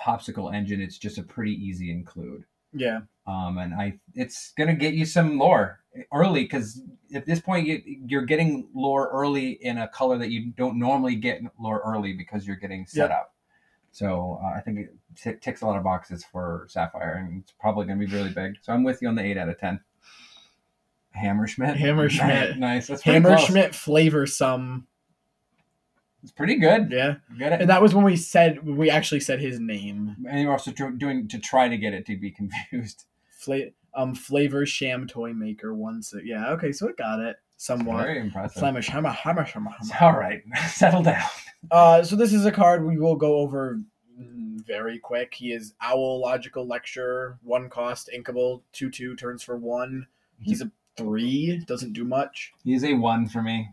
popsicle engine, it's just a pretty easy include. Yeah. Um, and I, it's gonna get you some lore early because at this point you, you're getting lore early in a color that you don't normally get lore early because you're getting set Yep. up. So uh, I think it t- ticks a lot of boxes for Sapphire, and it's probably gonna be really big. So I'm with you on the eight out of ten. Hammerschmidt. Hammerschmidt. nice. That's Hammer. Schmidt flavor some. It's pretty good. Yeah. Good And that was when we said we actually said his name. and you're also doing to try to get it to be confused. Fla- um Flaversham toy maker one six. Yeah, okay, so it got it somewhat. Very impressive. Flemish hammer hammer hammer all right, settle down. Uh so this is a card we will go over very quick. He is Owl Logical Lecture, one cost, inkable, two two turns for one. He's a three, doesn't do much. He's a one for me.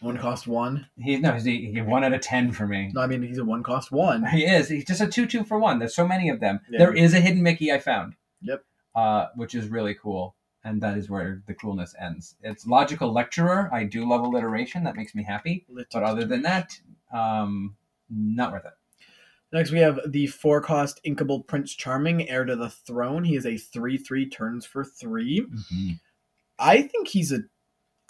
One cost one. He's no, he's a, he's a one out of ten for me. No, I mean he's a one cost one. He is. He's just a two-two for one. There's so many of them. Yeah. There is a hidden Mickey I found. Yep. Uh, which is really cool, and that is where the coolness ends. It's logical lecturer. I do love alliteration. That makes me happy. But other than that, um, not worth it. Next, we have the four cost inkable Prince Charming, heir to the throne. He is a 3 3 turns for 3. I think he's a.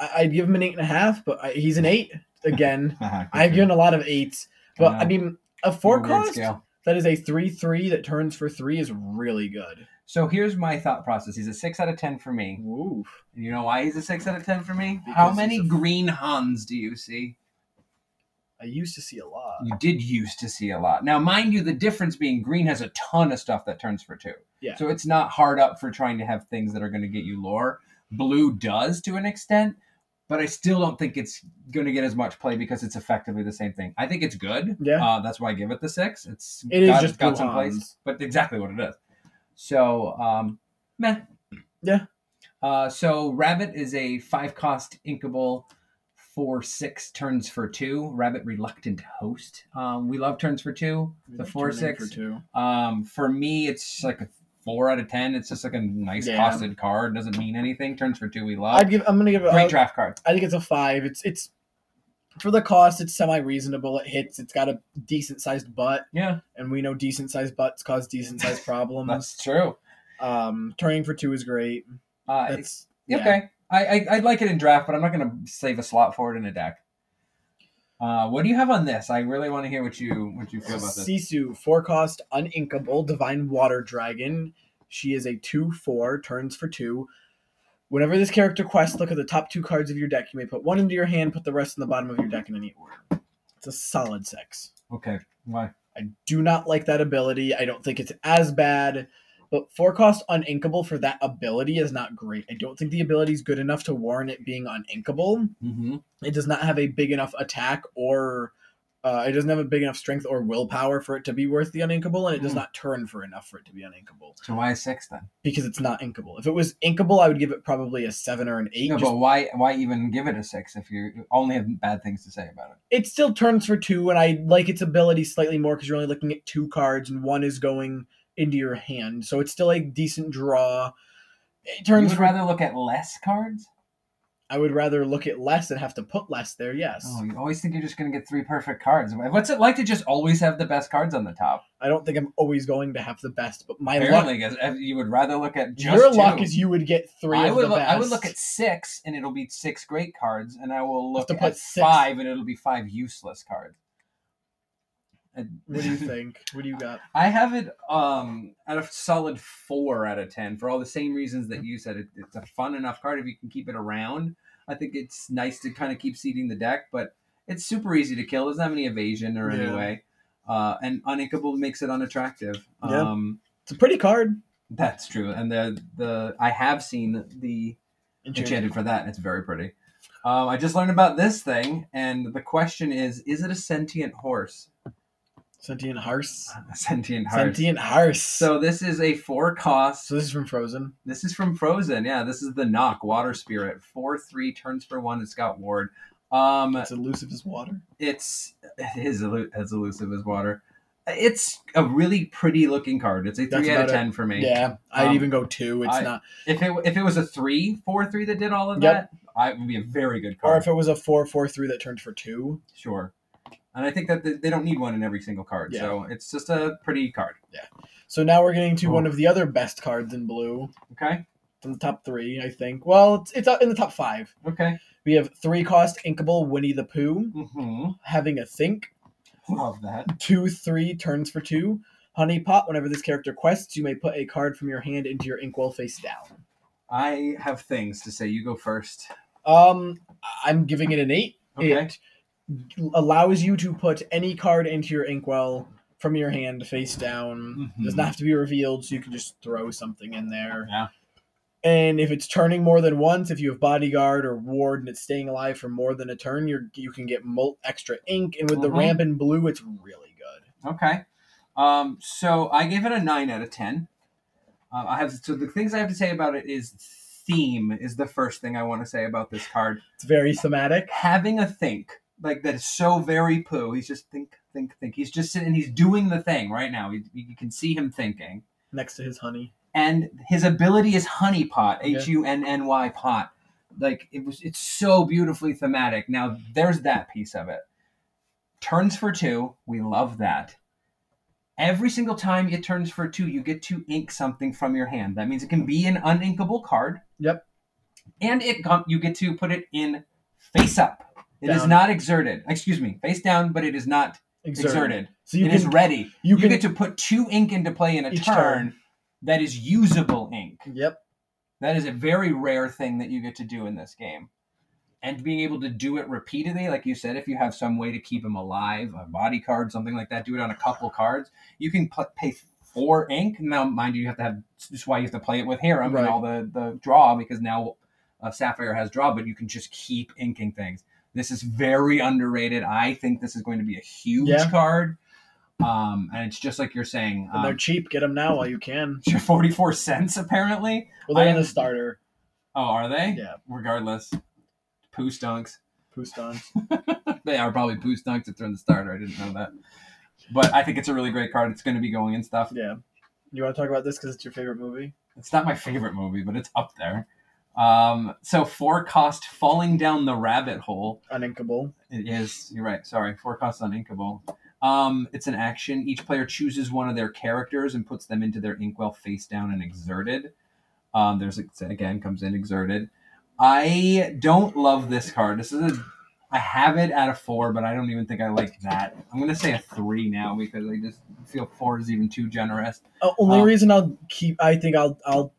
I- I'd give him an 8.5, but I, he's an 8. Again, I've given a lot of 8s. But, I mean, a 4 Weird cost scale. that is a 3 3 that turns for 3 is really good. So here's my thought process. He's a six out of ten for me. Ooh. You know why he's a six out of ten for me? How many a- green Hans do you see? I used to see a lot. You did used to see a lot. Now, mind you, the difference being green has a ton of stuff that turns for two. Yeah. So it's not hard up for trying to have things that are going to get you lore. Blue does to an extent, but I still don't think it's going to get as much play because it's effectively the same thing. I think it's good. Yeah. Uh, that's why I give it the six. It's It is got, just got some place, but exactly what it is. So, um, meh. Yeah. Uh, so Rabbit is a five cost inkable four six turns for two. Rabbit reluctant host. Um, we love turns for two. The four Turning six. For 2. Um, for me, it's like a four out of ten. It's just like a nice Yeah. costed card. Doesn't mean anything. Turns for two. We love. I'd give, I'm to give it Great draft card. I think it's a five. It's it's for the cost. It's semi reasonable. It hits. It's got a decent sized butt, Yeah, and we know decent sized butts cause decent sized problems. that's true. um, turning for two is great. Uh, That's okay. I, I I'd like it in draft, but I'm not to save a slot for it in a deck. Uh, what do you have on this? I really want to hear what you what you feel about this. Sisu, four cost, uninkable, divine water dragon. She is a two four, turns for two. Whenever this character quests, look at the top two cards of your deck. You may put one into your hand, put the rest in the bottom of your deck in any order. It's a solid six. Okay, why? I do not like that ability. I don't think it's as bad, but four cost uninkable for that ability is not great. I don't think the ability is good enough to warrant it being uninkable. Mm-hmm. It does not have a big enough attack or uh, it doesn't have a big enough strength or willpower for it to be worth the uninkable, and it does Hmm. not turn for enough for it to be uninkable So why a six then? because it's not inkable. If it was inkable, I would give it probably a seven or an eight. No, just- but why why even give it a six if you only have bad things to say about it? it still turns for two, and I like its ability slightly more because you're only looking at two cards, and one is going into your hand, so it's still a decent draw. It You turns would for. rather look at less cards? I would rather look at less and have to put less there. Yes, Oh, you always think you're just going to get three perfect cards. What's it like to just always have the best cards on the top? I don't think I'm always going to have the best, but my luck. Apparently, if you would rather look at just Your luck is you would get three I of would the look, best. I would look at six, and it'll be six great cards, and I will look to at put six. five, and it'll be five useless cards. What do you think? What do you got? I have it um at a solid four out of ten for all the same reasons that you said. It, it's a fun enough card if you can keep it around. I think it's nice to kind of keep seeding the deck, but it's super easy to kill. Doesn't have any evasion or Yeah. any way. Uh, and uninkable makes it unattractive. Yeah. Um, It's a pretty card. that's true. And the the I have seen the enchanted for that, it's very pretty. Um, I just learned about this thing, and the question is: Is it a sentient horse? Sentient Hearse. Sentient horse. Sentient Hearse. So this is a four cost. so this is from Frozen. This is from Frozen. Yeah, this is the Nokk Water Spirit. Four three turns for one. It's got Ward. Um, It's elusive as water. it's it is elu- as elusive as water. It's a really pretty looking card. It's a That's three out of it. ten for me. Yeah, I'd Um, even go two. It's I- not. If it if it was a three four three that did all of Yep. that, I it would be a very good card. Or if it was a four four three that turned for two. sure. And I think that they- don't need one in every single card, Yeah. so it's just a pretty card. Yeah. So now we're getting to Oh. one of the other best cards in blue Okay. from the top three, I think. Well, it's it's in the top five. Okay. We have three cost inkable Winnie the Pooh hmm having a think. Love that. Two three turns for two. Honey Pot. Whenever this character quests, you may put a card from your hand into your inkwell face down. I have things to say. You go first. Um, I'm giving it an eight. Okay. It allows you to put any card into your inkwell from your hand face down. Mhm. Does not have to be revealed, so you can just throw something in there. Yeah. And if it's turning more than once, if you have bodyguard or ward and it's staying alive for more than a turn, you're you can get mul- extra ink. And with the Mhm. ramp in blue, it's really good. Okay. Um, so I gave it a nine out of ten. Uh, I have so the things I have to say about it is theme is the first thing I want to say about this card. It's very thematic. Having a think like that is so very Pooh. He's just think, think, think. He's just sitting. He's doing the thing right now. You, you can see him thinking, Next to his honey. and his ability is honey pot, H U N N Y pot. Like it was. It's so beautifully thematic. Now there's that piece of it. Turns for two. We love that. Every single time it turns for two, you get to ink something from your hand. That means it can be an uninkable card. Yep. And it you get to put it in face up. It is Down. not exerted. Excuse me, face down, but it is not Exerted. exerted. So you It can is ready. you You, can- get to put two ink into play in a turn, turn. that is usable ink. Yep. That is a very rare thing that you get to do in this game. And being able to do it repeatedly, like you said, if you have some way to keep him alive, a body card, something like that, do it on a couple cards. You can pl- pay four ink. Now, mind you, you have to have. This is why you have to play it with Hiram Right. and all the the draw because now uh, Sapphire has draw, but you can just keep inking things. This is very underrated. I think this is going to be a huge Yeah. card. Um, and it's just like you're saying. And they're Um, cheap. Get them now while you can. 44 cents apparently. Well, they're I in the starter. Oh, are they? Yeah. Regardless, poo stunks. Poustons. They are probably poo stunks if they're in the starter. I didn't know that. But I think it's a really great card. It's going to be going and stuff. Yeah. You want to talk about this because it's your favorite movie? It's not my favorite movie, but it's up there. Um, so four cost falling down the rabbit hole. Uninkable. It is. You're right. Sorry, four cost uninkable. Um, it's an action. Each player chooses one of their characters and puts them into their inkwell face down and exerted. Um, there's again comes in exerted. I don't love this card. This is a. I have it at a four, but I don't even think I like that. I'm gonna say a three now because I just feel four is even too generous. Uh, only Um, reason I'll keep, I think I'll I'll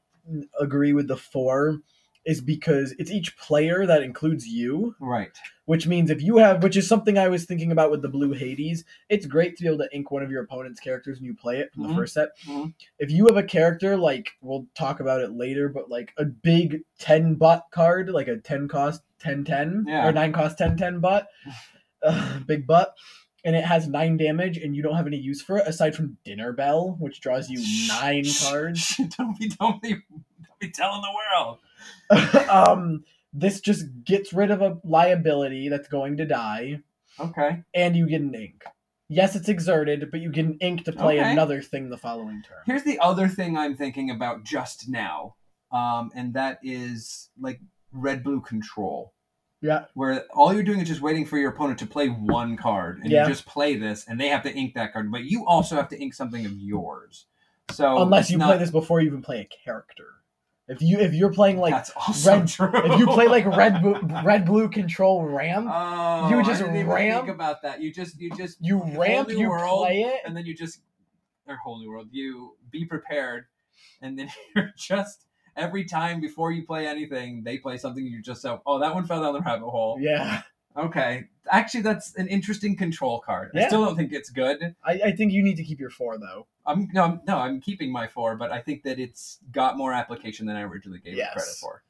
agree with the four, is because it's each player that includes you, Right. which means if you have, which is something I was thinking about with the blue Hades, it's great to be able to ink one of your opponent's characters when you play it from Mhm. the first set. Mhm. If you have a character like we'll talk about it later, but like a big ten butt card, like a ten cost ten ten Yeah. or nine cost ten ten butt, uh, big butt. And it has nine damage, and you don't have any use for it aside from Dinner Bell, which draws you nine cards. don't be don't be don't be telling the world. um, this just gets rid of a liability that's going to die, Okay. and you get an ink. Yes, it's exerted, but you get an ink to play Okay. another thing the following turn. Here's the other thing I'm thinking about just now, um, and that is like red blue control, Yeah, where all you're doing is just waiting for your opponent to play one card, and Yeah. you just play this, and they have to ink that card, but you also have to ink something of yours. So unless you not- play this before you even play a character. If you if you're playing like that's also red- true. if you play like red blue, red blue control ramp, oh, you just I didn't even ramp- think about that. You just you just you ramp, you World, play it. and then you just or whole new world you be prepared and then you're just every time before you play anything they play something you just so oh that one fell down the rabbit hole Yeah, okay actually that's an interesting control card i still don't think it's good I, I think you need to keep your four though. i'm no I'm, no i'm keeping my four but i think that it's got more application than i originally gave it credit for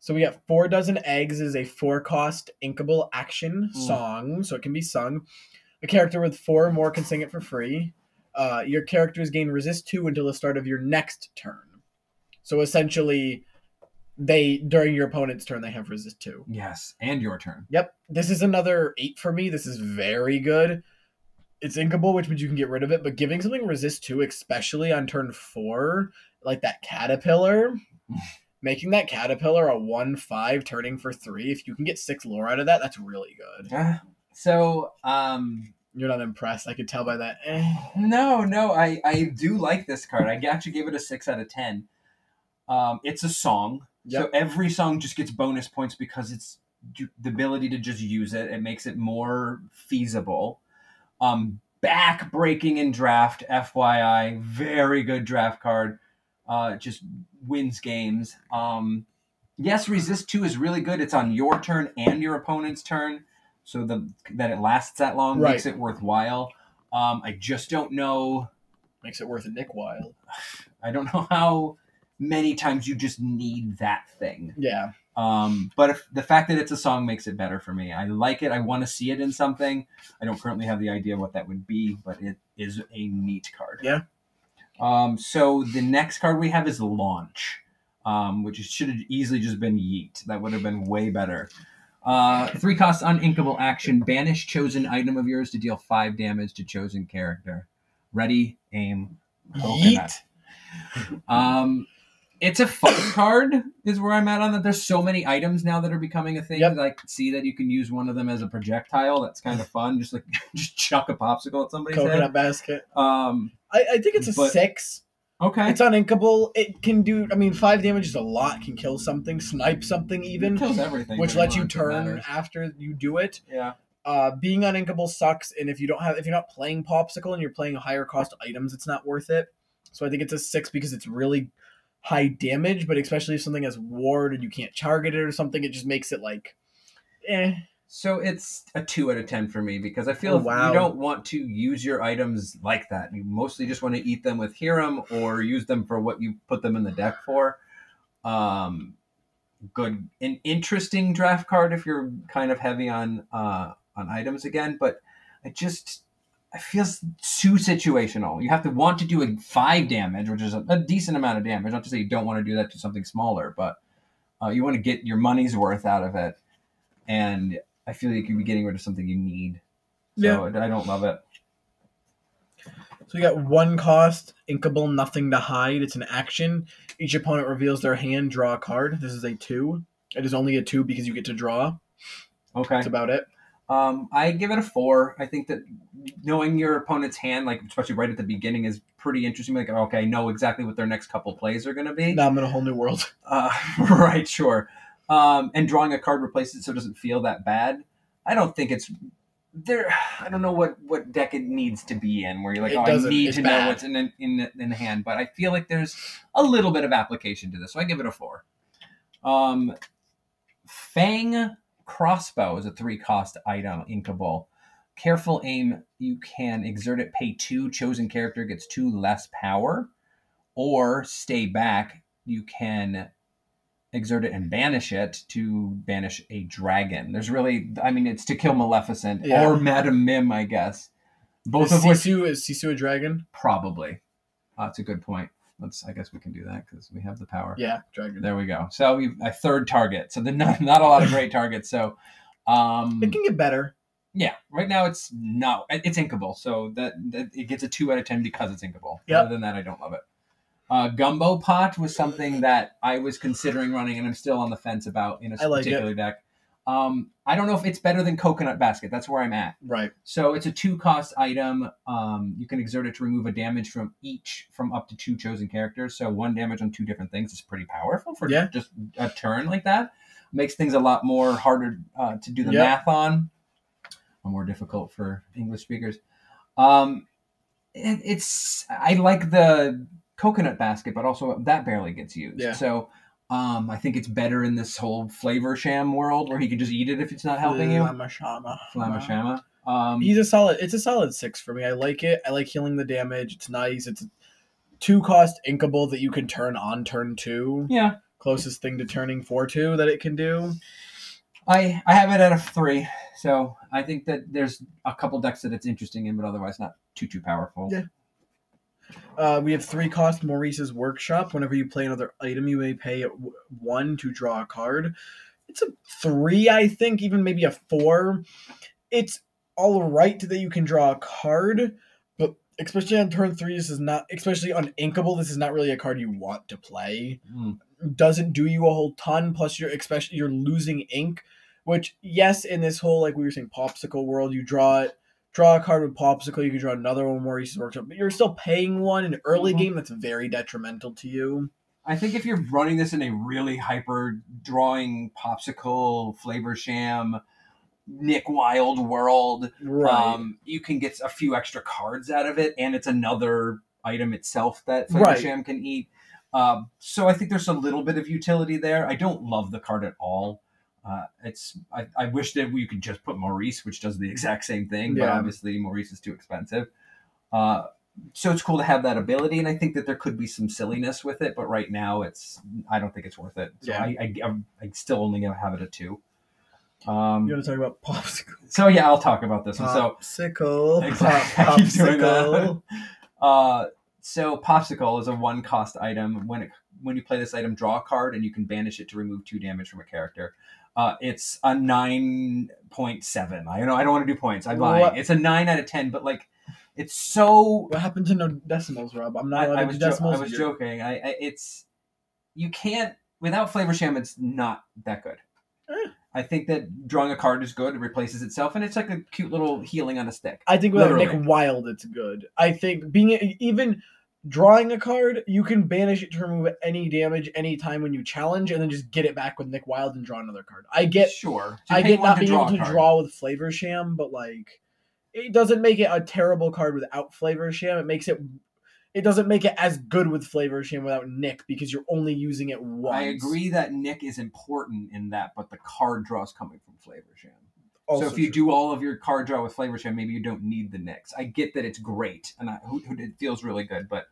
So we got four dozen eggs is a four cost inkable action Mm. song, so it can be sung. A character with four or more can sing it for free. Uh, your characters gain resist two until the start of your next turn. So essentially, they during your opponent's turn they have resist two. Yes, and your turn. Yep, this is another eight for me. This is very good. It's inkable, which means you can get rid of it, but giving something resist two, especially on turn four, like that caterpillar, making that caterpillar a one five turning for three. If you can get six lore out of that, that's really good. Uh, so, um, You're not impressed. I could tell by that. Eh. no, no, I I do like this card. I actually gave it a six out of ten. Um, it's a song, so every song just gets bonus points because it's the ability to just use it. It makes it more feasible. Um, back breaking in draft, FYI, very good draft card. Uh, just wins games. Um, yes, resist two is really good. It's on your turn and your opponent's turn, so the that it lasts that long Right. makes it worthwhile. Um, I just don't know. Makes it worth a Nick Wilde. I don't know how many times you just need that thing. Yeah. Um, but if the fact that it's a song makes it better for me. I like it. I want to see it in something. I don't currently have the idea what that would be, but it is a neat card. Yeah. Um, so the next card we have is Launch, um, which should have easily just been Yeet. That would have been way better. Uh, three costs uninkable action. Banish chosen item of yours to deal five damage to chosen character. Ready, aim, coconut. Um, it's a fun card, is where I'm at on that. There's so many items now that are becoming a thing. Yep. can see that you can use one of them as a projectile. That's kind of fun. Just like just chuck a popsicle at somebody's Coconut basket. Um, I, I think it's a But- six. okay. It's uninkable. It can do. I mean, five damage is a lot. Can kill something, snipe something, even, It kills everything. which lets you turn after you do it. Yeah. Uh, being uninkable sucks, and if you don't have, if you're not playing popsicle and you're playing higher cost items, it's not worth it. So I think it's a six because it's really high damage, but especially if something has ward and you can't target it or something, it just makes it like, eh. So it's a two out of ten for me because I feel Oh, wow. you don't want to use your items like that. You mostly just want to eat them with Hiram or use them for what you put them in the deck for. Um, good, an interesting draft card if you're kind of heavy on uh, on items again, but I just I feels too situational. You have to want to do a five damage, which is a, a decent amount of damage. Not to say you don't want to do that to something smaller, but uh, you want to get your money's worth out of it. And I feel like you'd be getting rid of something you need. So I don't love it. So we got one cost, inkable, nothing to hide. It's an action. Each opponent reveals their hand, draw a card. This is a two. It is only a two because you get to draw. Okay. That's about it. Um, I give it a four. I think that knowing your opponent's hand, like especially right at the beginning, is pretty interesting. Like, okay, I know exactly what their next couple plays are going to be. Now I'm in a whole new world. Uh, right, sure. Um, and drawing a card replaces it so it doesn't feel that bad. I don't think it's there. I don't know what what deck it needs to be in where you're like, It oh, I need to bad. know what's in in in the hand. But I feel like there's a little bit of application to this, so I give it a four. Um, Fang crossbow is a three cost item, in inkable. Careful aim, you can exert it, pay two, chosen character gets two less power, or stay back, you can exert it and banish it to banish a dragon. There's really, I mean, it's to kill Maleficent Yeah. or Madam Mim, I guess. Both is of which Sisu is Sisu a dragon? probably. Uh, that's a good point. Let's, I guess we can do that because we have the power. Yeah, dragon. There we go. So we a third target. So the not, not a lot of great targets. So um It can get better. yeah, right now it's not it's inkable. So that, that it gets a two out of ten because it's inkable. Yep. Other than that, I don't love it. Uh, Gumbo Pot was something that I was considering running, and I'm still on the fence about in a I like it. deck. Um, I don't know if it's better than Coconut Basket. That's where I'm at. Right. So it's a two cost item. Um, you can exert it to remove a damage from each from up to two chosen characters. So one damage on two different things is pretty powerful for Yeah. just a turn like that. Makes things a lot more harder uh, to do the Yep. math on, or more difficult for English speakers. Um, it, it's I like the coconut basket, but also that barely gets used. Yeah. So. Um, I think it's better in this whole Flaversham world where he can just eat it if it's not helping you. Flamashama. Flamashama. Um, He's a solid. It's a solid six for me. I like it. I like healing the damage. It's nice. It's two cost inkable that you can turn on turn two. yeah. closest thing to turning four two that it can do. I I have it at a three, so I think that there's a couple decks that it's interesting in, but otherwise not too too powerful. Yeah. Uh, we have three cost Maurice's Workshop. Whenever you play another item, you may pay one to draw a card. It's a three, I think, even maybe a four. It's all right that you can draw a card, but especially on turn three, this is not, especially on Inkable, this is not really a card you want to play. Mm. Doesn't do you a whole ton. Plus, you're especially you're losing ink, which yes, in this whole like we were saying popsicle world, you draw it draw a card with popsicle, you can draw another one more Maurice's Workshop, but you're still paying one in early Mhm. game that's very detrimental to you. I think if you're running this in a really hyper drawing popsicle Flaversham, Nick Wilde world, Right. um, you can get a few extra cards out of it, and it's another item itself that Flavor Right. Sham can eat. Um, so I think there's a little bit of utility there. I don't love the card at all. Uh, it's I, I wish that we could just put Maurice, which does the exact same thing, but obviously Maurice is too expensive. Uh, so it's cool to have that ability, and I think that there could be some silliness with it. But right now, it's I don't think it's worth it. So Yeah. I, I I'm, I still only gonna have it a two. Um, you want to talk about popsicle? so yeah, I'll talk about this one. So Popsicle. Exactly. Pop- I keep doing that. popsicle. Uh, so popsicle is a one cost item. When it when you play this item, draw a card and you can banish it to remove two damage from a character. Uh, it's a nine point seven. I know I don't want to do points. I'm lying. What? It's a nine out of ten, but like it's so. What happened to no decimals, Rob? I'm not I, I was jo- I was joking. I, I it's you can't without Flaversham. It's not that good. Eh. I think that drawing a card is good. It replaces itself, and it's like a cute little healing on a stick. I think without Literally. Nick Wilde, it's good. I think being even drawing a card, you can banish it to remove any damage anytime when you challenge, and then just get it back with Nick Wilde and draw another card. I get sure. So I get not being able to card. draw with Flaversham, but like it doesn't make it a terrible card without Flaversham. It makes it it doesn't make it as good with Flaversham without Nick because you're only using it once. I agree that Nick is important in that, but the card draw is coming from Flaversham. Also so if you true. do all of your card draw with Flaversham, maybe you don't need the Nicks. I get that it's great and I, who, who, it feels really good, but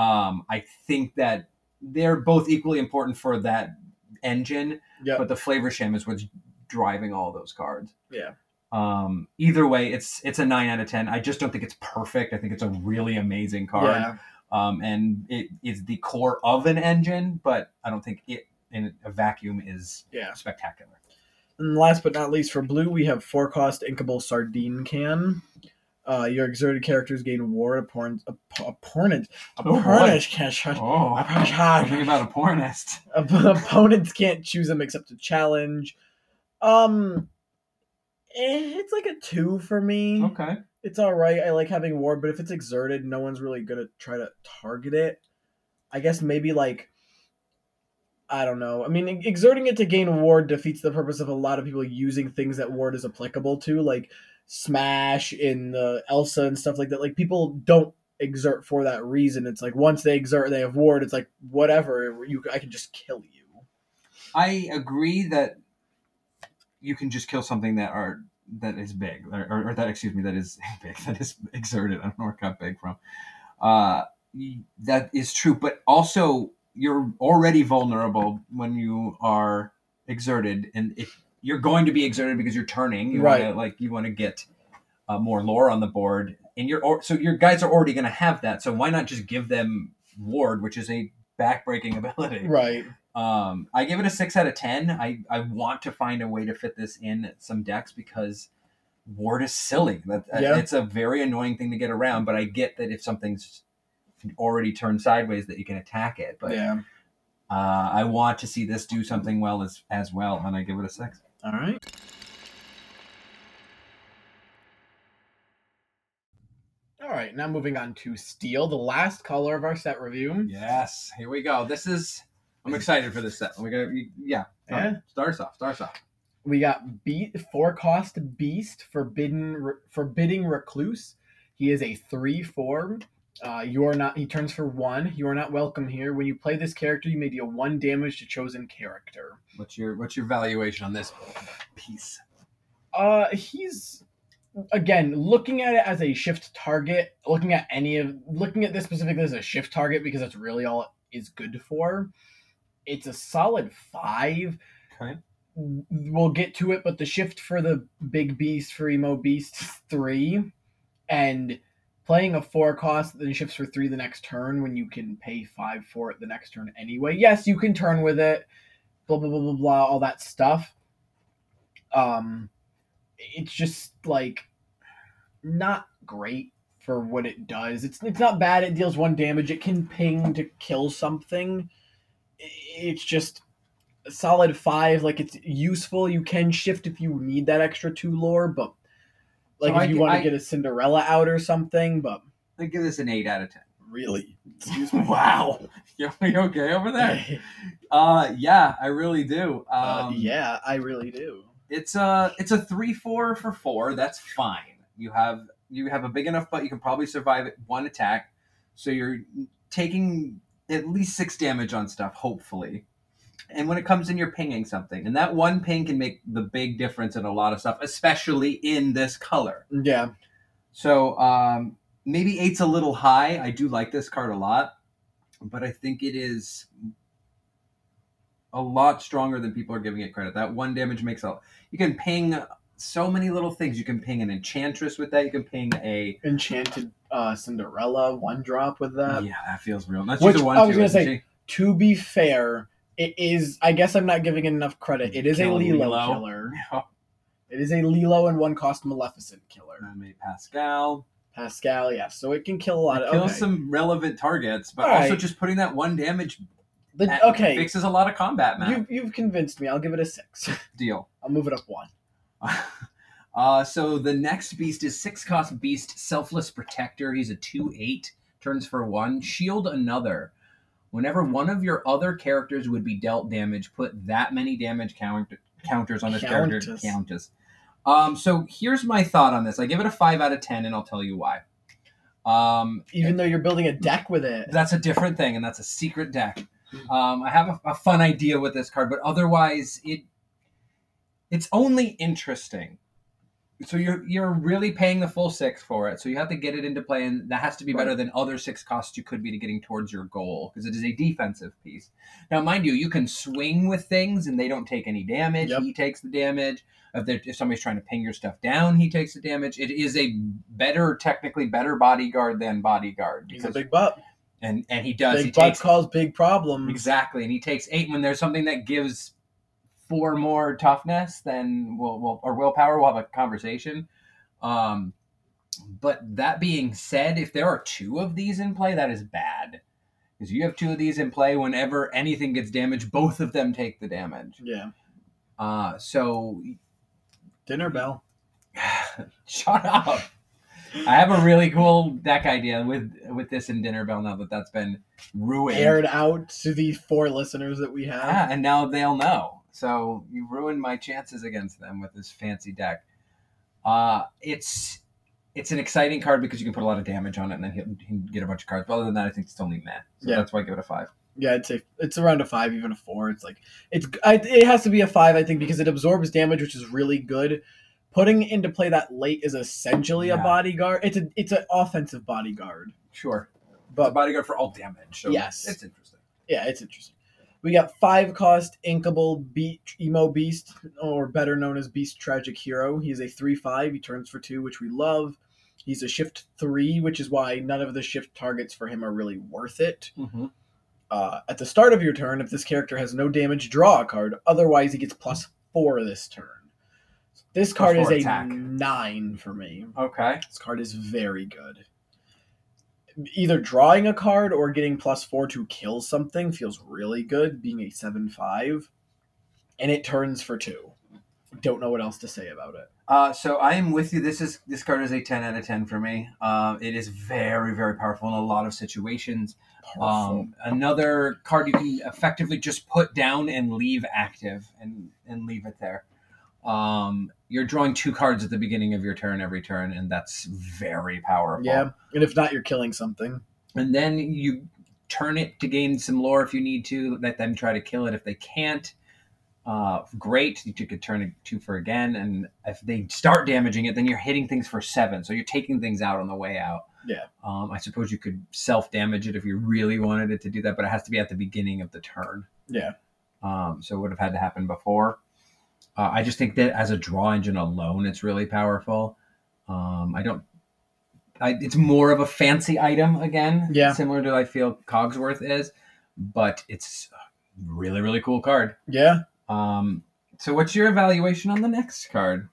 um, I think that they're both equally important for that engine. yeah, But the Flaversham is what's driving all those cards. Yeah. Um, either way, it's it's a nine out of ten. I just don't think it's perfect. I think it's a really amazing card. yeah, um, and it is the core of an engine, but I don't think it in a vacuum is yeah. spectacular. And last but not least, for blue, we have four cost inkable sardine can. Uh, your exerted characters gain ward opponent opponent Oh, boy. opponents can't Oh, think about a pornist. opponents can't choose them except to challenge. Um, eh, it's like a two for me. Okay. It's all right. I like having ward, but if it's exerted, no one's really gonna try to target it. I guess maybe like I don't know. I mean, exerting it to gain ward defeats the purpose of a lot of people using things that ward is applicable to, like smash in the Elsa and stuff like that. Like people don't exert for that reason. It's like once they exert, they have ward. It's like whatever. You, I can just kill you. I agree that you can just kill something that are that is big, or, or, that excuse me, that is big, that is exerted. I don't know where it got big from. Uh, that is true, but also you're already vulnerable when you are exerted, and if you're going to be exerted because you're turning, you want Right. to like you want to get uh, more lore on the board, and you're or, so your guys are already going to have that. So why not just give them ward, which is a backbreaking ability? Right. Um, I give it a six out of ten. I, I want to find a way to fit this in some decks because ward is silly. That Yeah. it's a very annoying thing to get around. But I get that if something's already turned sideways, that you can attack it. But yeah. uh, I want to see this do something well as as well, and I give it a six. All right. All right, now moving on to steel, the last color of our set review. Yes, here we go. This is I'm excited for this set. We got yeah. Yeah. Start us off. Start us off. We got beat four cost beast forbidden forbidding recluse. He is a three four. Uh, you are not. He turns for one. You are not welcome here. When you play this character, you may deal one damage to chosen character. What's your what's your valuation on this piece? Uh, he's again looking at it as a shift target. Looking at any of looking at this specifically as a shift target because that's really all it is good for. it's a solid five. Okay. We'll get to it, but the shift for the big beast for emo beast three, and playing a four cost then shifts for three the next turn when you can pay five for it the next turn anyway. Yes, you can turn with it. Blah blah blah blah blah. All that stuff. Um, it's just like not great for what it does. It's it's not bad. It deals one damage. It can ping to kill something. It's just solid five. Like it's useful. You can shift if you need that extra two lore, but like So if I you want to get a Cinderella out or something. But I give this an eight out of ten. really, excuse me. Wow. You, you okay over there? Uh, yeah, I really do. Um, uh, yeah, I really do. it's a it's a three four for four. That's fine. You have you have a big enough butt. You can probably survive one attack. So you're taking at least six damage on stuff, hopefully. And when it comes in, you're pinging something, and that one ping can make the big difference in a lot of stuff, especially in this color. Yeah, So um, maybe eight's a little high. I do like this card a lot, but I think it is a lot stronger than people are giving it credit. That one damage makes a. You can ping so many little things. You can ping an enchantress with that. You can ping a. enchanted uh, Cinderella one drop with that. yeah, that feels real. That's Which just a one. I was too, gonna say, she? To be fair, it is. I guess I'm not giving it enough credit. It is a Lilo, Lilo. killer. It is a Lilo and one cost Maleficent killer. Mermaid Pascal. Pascal, yes. So it can kill a lot of. Kill Okay. some relevant targets, but All also right. just putting that one damage The- okay, fixes a lot of combat, man. you, you've convinced me. I'll give it a six. Deal. I'll move it up one. Uh, so the next beast is six cost beast, selfless protector. He's a two eight, turns for one. Shield another. Whenever one of your other characters would be dealt damage, put that many damage count- counters on this character. Countess. Um, so here's my thought on this. I give it a five out of ten, and I'll tell you why. Um, Even though you're building a deck with it. that's a different thing, and that's a secret deck. Um, I have a, a fun idea with this card, but otherwise, it it's only interesting. So you're you're really paying the full six for it. So you have to get it into play, and that has to be better than other six costs you could be to getting towards your goal because it is a defensive piece. Now, mind you, you can swing with things, and they don't take any damage. Yep. He takes the damage. If, if somebody's trying to ping your stuff down, he takes the damage. It is a better, technically better bodyguard than bodyguard. He's a because- big butt. and and he does. Big he butts takes cause big problems. exactly, and he takes eight when there's something that gives four more toughness. Then we'll, we'll or willpower. We'll have a conversation. Um, but that being said, if there are two of these in play, that is bad. Because you have two of these in play, whenever anything gets damaged, both of them take the damage. Yeah. Uh, so Dinner bell. shut up. I have a really cool deck idea with with this and Dinner Bell now that that's been ruined. Aired out to the four listeners that we have. Yeah, and now they'll know. So you ruined my chances against them with this fancy deck. Uh, it's it's an exciting card because you can put a lot of damage on it, and then he'll, he can get a bunch of cards. But other than that, I think it's only meh. So Yeah. that's why I give it a five. Yeah, I'd say it's around a five, even a four. It's like it's I, it has to be a five, I think, because it absorbs damage, which is really good. Putting into play that late is essentially a bodyguard. It's a it's an offensive bodyguard, Sure, but but bodyguard for all damage. So Yes. it's interesting. yeah, it's interesting. We got five cost inkable beat emo beast, or better known as Beast Tragic Hero. He's a three five. He turns for two, which we love. He's a shift three, which is why none of the shift targets for him are really worth it. Mm-hmm. Uh, at the start of your turn, if this character has no damage, draw a card. Otherwise, he gets plus four this turn. This card is a attack. nine for me. Okay. This card is very good. Either drawing a card or getting plus four to kill something feels really good, being a 7 5. And it turns for two. Don't know what else to say about it. Uh, so I am with you. This is this card is a ten out of ten for me. Uh, it is very very powerful in a lot of situations. Um, another card you can effectively just put down and leave active and and leave it there. Um, you're drawing two cards at the beginning of your turn every turn, and that's very powerful. yeah. And if not, you're killing something. And then you turn it to gain some lore if you need to. Let them try to kill it if they can't. Uh, great, you could turn it two for again, and if they start damaging it, then you're hitting things for seven. So you're taking things out on the way out. Yeah. Um, I suppose you could self damage it if you really wanted it to do that, but it has to be at the beginning of the turn. Yeah. Um, so it would have had to happen before. Uh, I just think that as a draw engine alone, it's really powerful. Um, I don't. I, it's more of a fancy item again, Yeah. similar to I feel Cogsworth is, but it's a really really cool card. Yeah. Um, so what's your evaluation on the next card?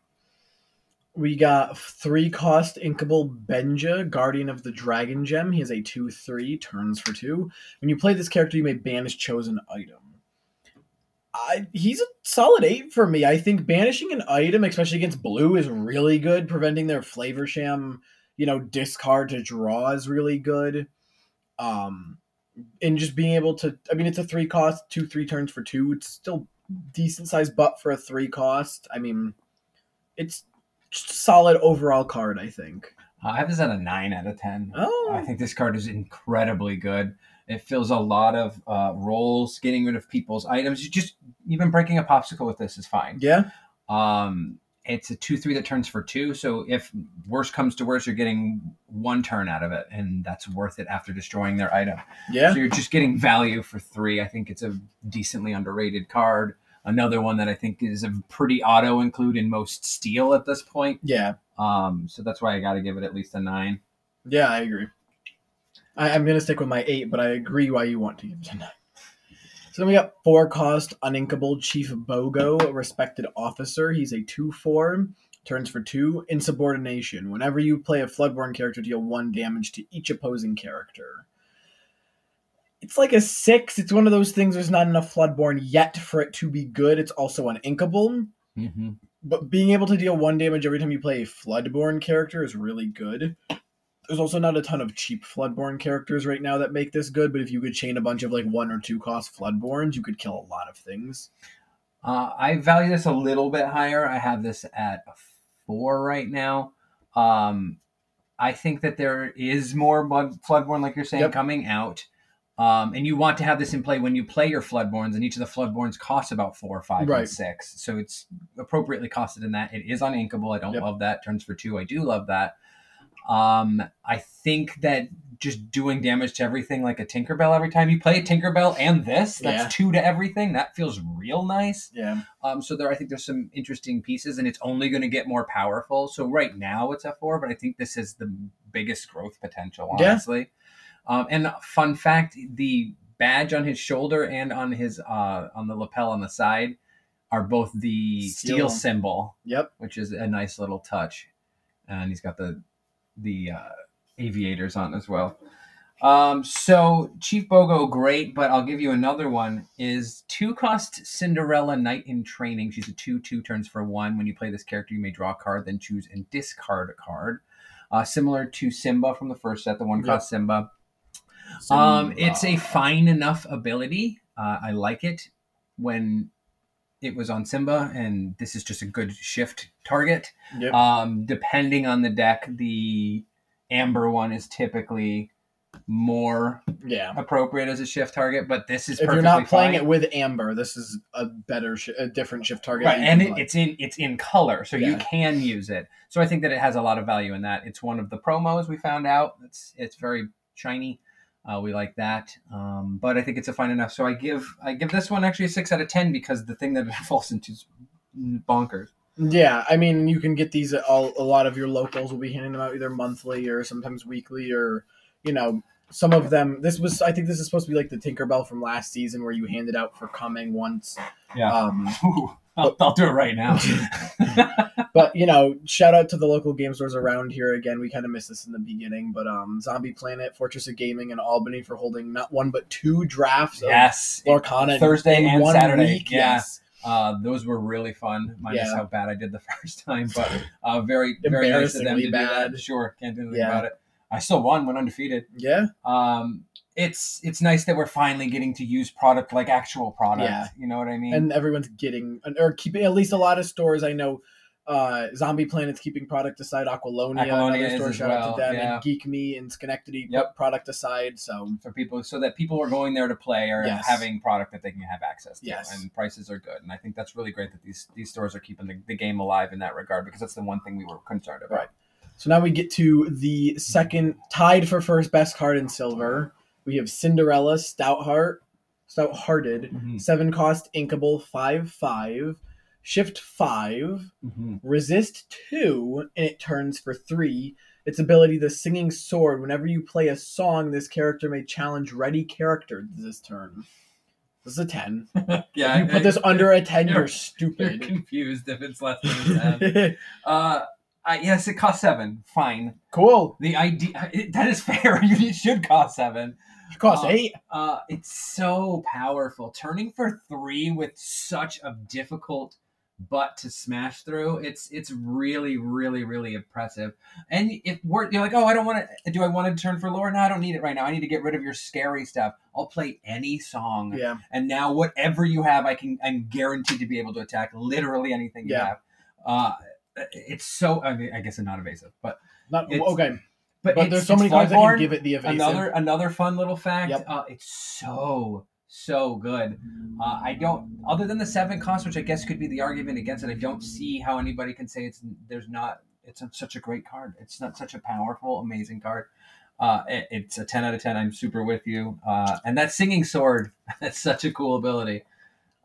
We got three cost inkable Benja, Guardian of the Dragon Gem. He has a 2 3, turns for two. When you play this character, you may banish chosen item. I, he's a solid 8 for me. I think banishing an item, especially against blue, is really good. Preventing their Flaversham, you know, discard to draw is really good. Um, and just being able to, I mean, it's a three cost, two, three turns for two. It's still decent sized butt for a three cost. I mean, it's solid overall card, I think. Uh, I have this at a nine out of ten. Oh, I think this card is incredibly good. It fills a lot of uh, roles, getting rid of people's items. You just even breaking a popsicle with this is fine. yeah, Um, it's a two three that turns for two. So if worse comes to worse, you're getting one turn out of it, and that's worth it after destroying their item. yeah, So you're just getting value for three. I think it's a decently underrated card. Another one that I think is a pretty auto include in most steel at this point. yeah, Um, so that's why I got to give it at least a nine. yeah. I agree. I, I'm gonna stick with my eight, but I agree why you want to give it a nine. So then we got four cost uninkable Chief Bogo, a respected officer. He's a two four, turns for two. Insubordination. Whenever you play a Floodborn character, deal one damage to each opposing character. It's like a six. It's one of those things. There's not enough Floodborn yet for it to be good. It's also uninkable. Mm-hmm. but being able to deal one damage every time you play a Floodborn character is really good. There's also not a ton of cheap Floodborn characters right now that make this good, but if you could chain a bunch of like one or two cost Floodborns, you could kill a lot of things. Uh, I value this a little bit higher. I have this at a four right now. Um, I think that there is more blood, Floodborn, like you're saying, Yep. coming out. Um, and you want to have this in play when you play your Floodborns, and each of the Floodborns costs about four, five, Right. and six. So it's appropriately costed in that. It is uninkable. I don't Yep. love that. Turns for two. I do love that. Um, I think that just doing damage to everything like a Tinkerbell every time you play a Tinkerbell and this, that's Yeah. two to everything. That feels real nice. Yeah. Um, so there, I think there's some interesting pieces, and it's only going to get more powerful. So right now it's at four, but I think this is the biggest growth potential, honestly. Yeah. Um, and fun fact: the badge on his shoulder and on his uh, on the lapel on the side are both the steel, Steel. symbol, Yep. which is a nice little touch. And he's got the the uh, aviators on as well. Um, so Chief Bogo, great, but I'll give you another one. Is two cost Cinderella Knight in Training. She's a two two turns for one. When you play this character, you may draw a card, then choose and discard a card. Uh, similar to Simba from the first set, the one cost Simba. Um, it's a fine enough ability. Uh, I like it when it was on Simba, and this is just a good shift target. Yep. Um, depending on the deck, the amber one is typically more yeah. appropriate as a shift target, but this is If you're not playing fine. it with Amber, this is a better, sh- a different shift target. right, and it, it's in it's in color, so you can use it. So I think that it has a lot of value in that. It's one of the promos we found out. It's it's very shiny. Uh, we like that, um, but I think it's a fine enough. So I give I give this one actually a six out of ten because the thing that it falls into is bonkers. Yeah, I mean, you can get these. All, a lot of your locals will be handing them out either monthly or sometimes weekly, or you know, some of them. This was, I think, this is supposed to be like the Tinkerbell from last season, where you handed out for coming once. Yeah. Um, Ooh, I'll, I'll do it right now. but you know, shout out to the local game stores around here. Again, we kind of missed this in the beginning, but um, Zombie Planet, Fortress of Gaming, and Albany for holding not one but two drafts of yes, Lorcana Thursday and Saturday, Week. yeah. Yes. Uh, those were really fun. Minus Yeah. how bad I did the first time, but uh, very very nice of them to Embarrassingly do that. bad. Sure, can't do anything Yeah. about it. I still won, went undefeated. Yeah. Um, it's it's nice that we're finally getting to use product like actual product. Yeah. You know what I mean? and everyone's getting or keeping at least a lot of stores I know. Uh, Zombie Planet's keeping product aside. Aqualonia, Aqualonia another store. as Shout out to them. yeah. And Geek Me and Schenectady Yep. product aside. So for people so that people are going there to play or Yes. having product that they can have access to Yes. and prices are good and i think that's really great that these these stores are keeping the, the game alive in that regard because that's the one thing we were concerned about Right. So now we get to the second tied for first best card in silver. We have Cinderella, Stoutheart, Stout Hearted. Mhm. Seven cost inkable five five. Shift five. Mhm. Resist two, and it turns for three. Its ability, the Singing Sword. Whenever you play a song, this character may challenge ready character this turn. This is a ten. Yeah, you put this under a 10 you're- you're, You're stupid. confused if it's less than a ten. uh, uh, yes, it costs seven. Fine. cool. The idea it, that is fair. You should cost seven. It costs Uh, eight. Uh, it's so powerful. Turning for three with such a difficult butt to smash through. It's it's really really really impressive. And if we're you're like, oh, I don't want to. Do I want to turn for lore? No, I don't need it right now. I need to get rid of your scary stuff. I'll play any song. Yeah. And now whatever you have, I can. I'm guaranteed to be able to attack literally anything you Yeah. have. Uh, it's so. I mean, I guess it's not evasive, but Not okay. but, But there's so many cards that can give it the evasive. another another fun little fact Yep. uh, it's so so good uh, i don't other than the seven cost which i guess could be the argument against it i don't see how anybody can say it's there's not it's a, such a great card it's not such a powerful amazing card uh, it- it's a 10 out of 10 i'm super with you uh, and that singing sword that's such a cool ability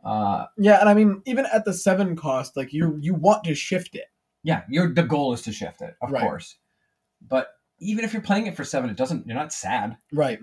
uh, Yeah, and I mean, even at the seven cost, like you you want to shift it. Yeah you're the goal is to shift it of Right. course but even if you're playing it for seven it doesn't you're not sad Right.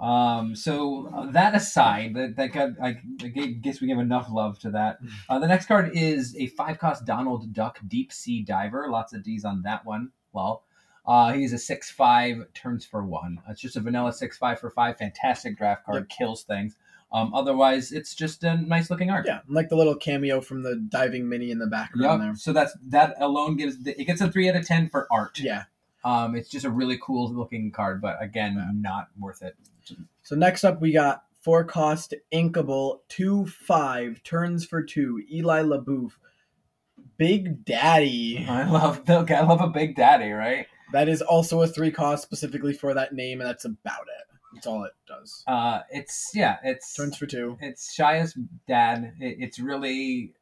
Um, so uh, that aside, that, that got, I, I guess we give enough love to that. Uh, the next card is a five cost Donald Duck Deep Sea Diver. Lots of D's on that one. Well, uh, he's a six five, turns for one. It's just a vanilla six five for five. Fantastic draft card, kills things. Um, otherwise, it's just a nice looking art. Yeah, like the little cameo from the diving mini in the background Yep. So that's that alone gives the, it gets a three out of ten for art. Yeah. Um, it's just a really cool looking card, but again, Yeah. not worth it. So next up, we got four cost inkable two five turns for two. Eli La Bouff, Big Daddy. I love I love a big daddy, right? That is also a three cost specifically for that name, and that's about it. That's all it does. Uh, it's yeah, it's Turns for two. it's Shia's dad. It, it's really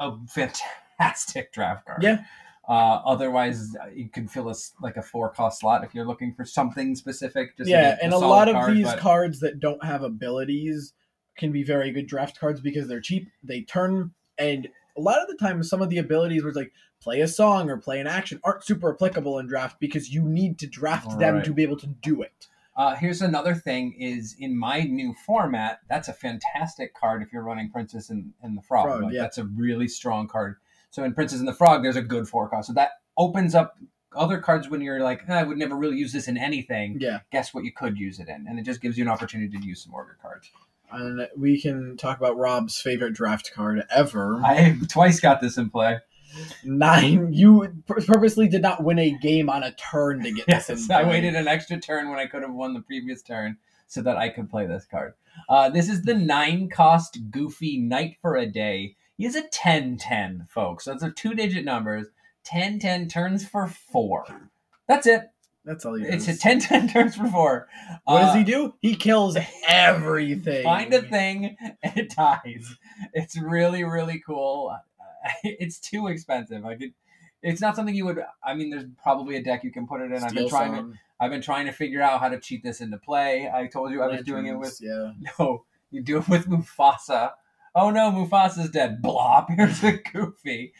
a fantastic draft card. Yeah. Uh, otherwise, you can fill a like a four cost slot if you're looking for something specific. Just yeah, a, and a a lot of card, these but- cards that don't have abilities can be very good draft cards because they're cheap. They turn, and a lot of the time, some of the abilities where it's like play a song or play an action aren't super applicable in draft because you need to draft them to be able to do it. Uh, here's another thing: is in my new format, that's a fantastic card if you're running Princess and, and the Frog. Frog, Like, yeah. That's a really strong card. So in Princess and the Frog, there's a good four cost. So that opens up other cards when you're like, "Ah, I would never really use this in anything. Yeah, Guess what you could use it in, and it just gives you an opportunity to use some of cards. and we can talk about Rob's favorite draft card ever. I twice got this in play. Nine. You purposely did not win a game on a turn to get this Yes, in. I waited an extra turn when I could have won the previous turn so that I could play this card. Uh, this is the nine cost Goofy Knight for a Day. He is a 10 10, folks. That's a two digit numbers. 10 10 turns for four. That's it. That's all he It's a 10 10 turns for four. What does Uh, he do? He kills everything. Find a thing and it dies. It's really, really cool. It's too expensive. I could. It's not something you would. I mean, there's probably a deck you can put it in. I've been trying to. I've been trying to figure out how to cheat this into play. I told you I was doing it with yeah. no. You do it with Mufasa. Oh no, Mufasa's dead. Blop. Here's a Goofy.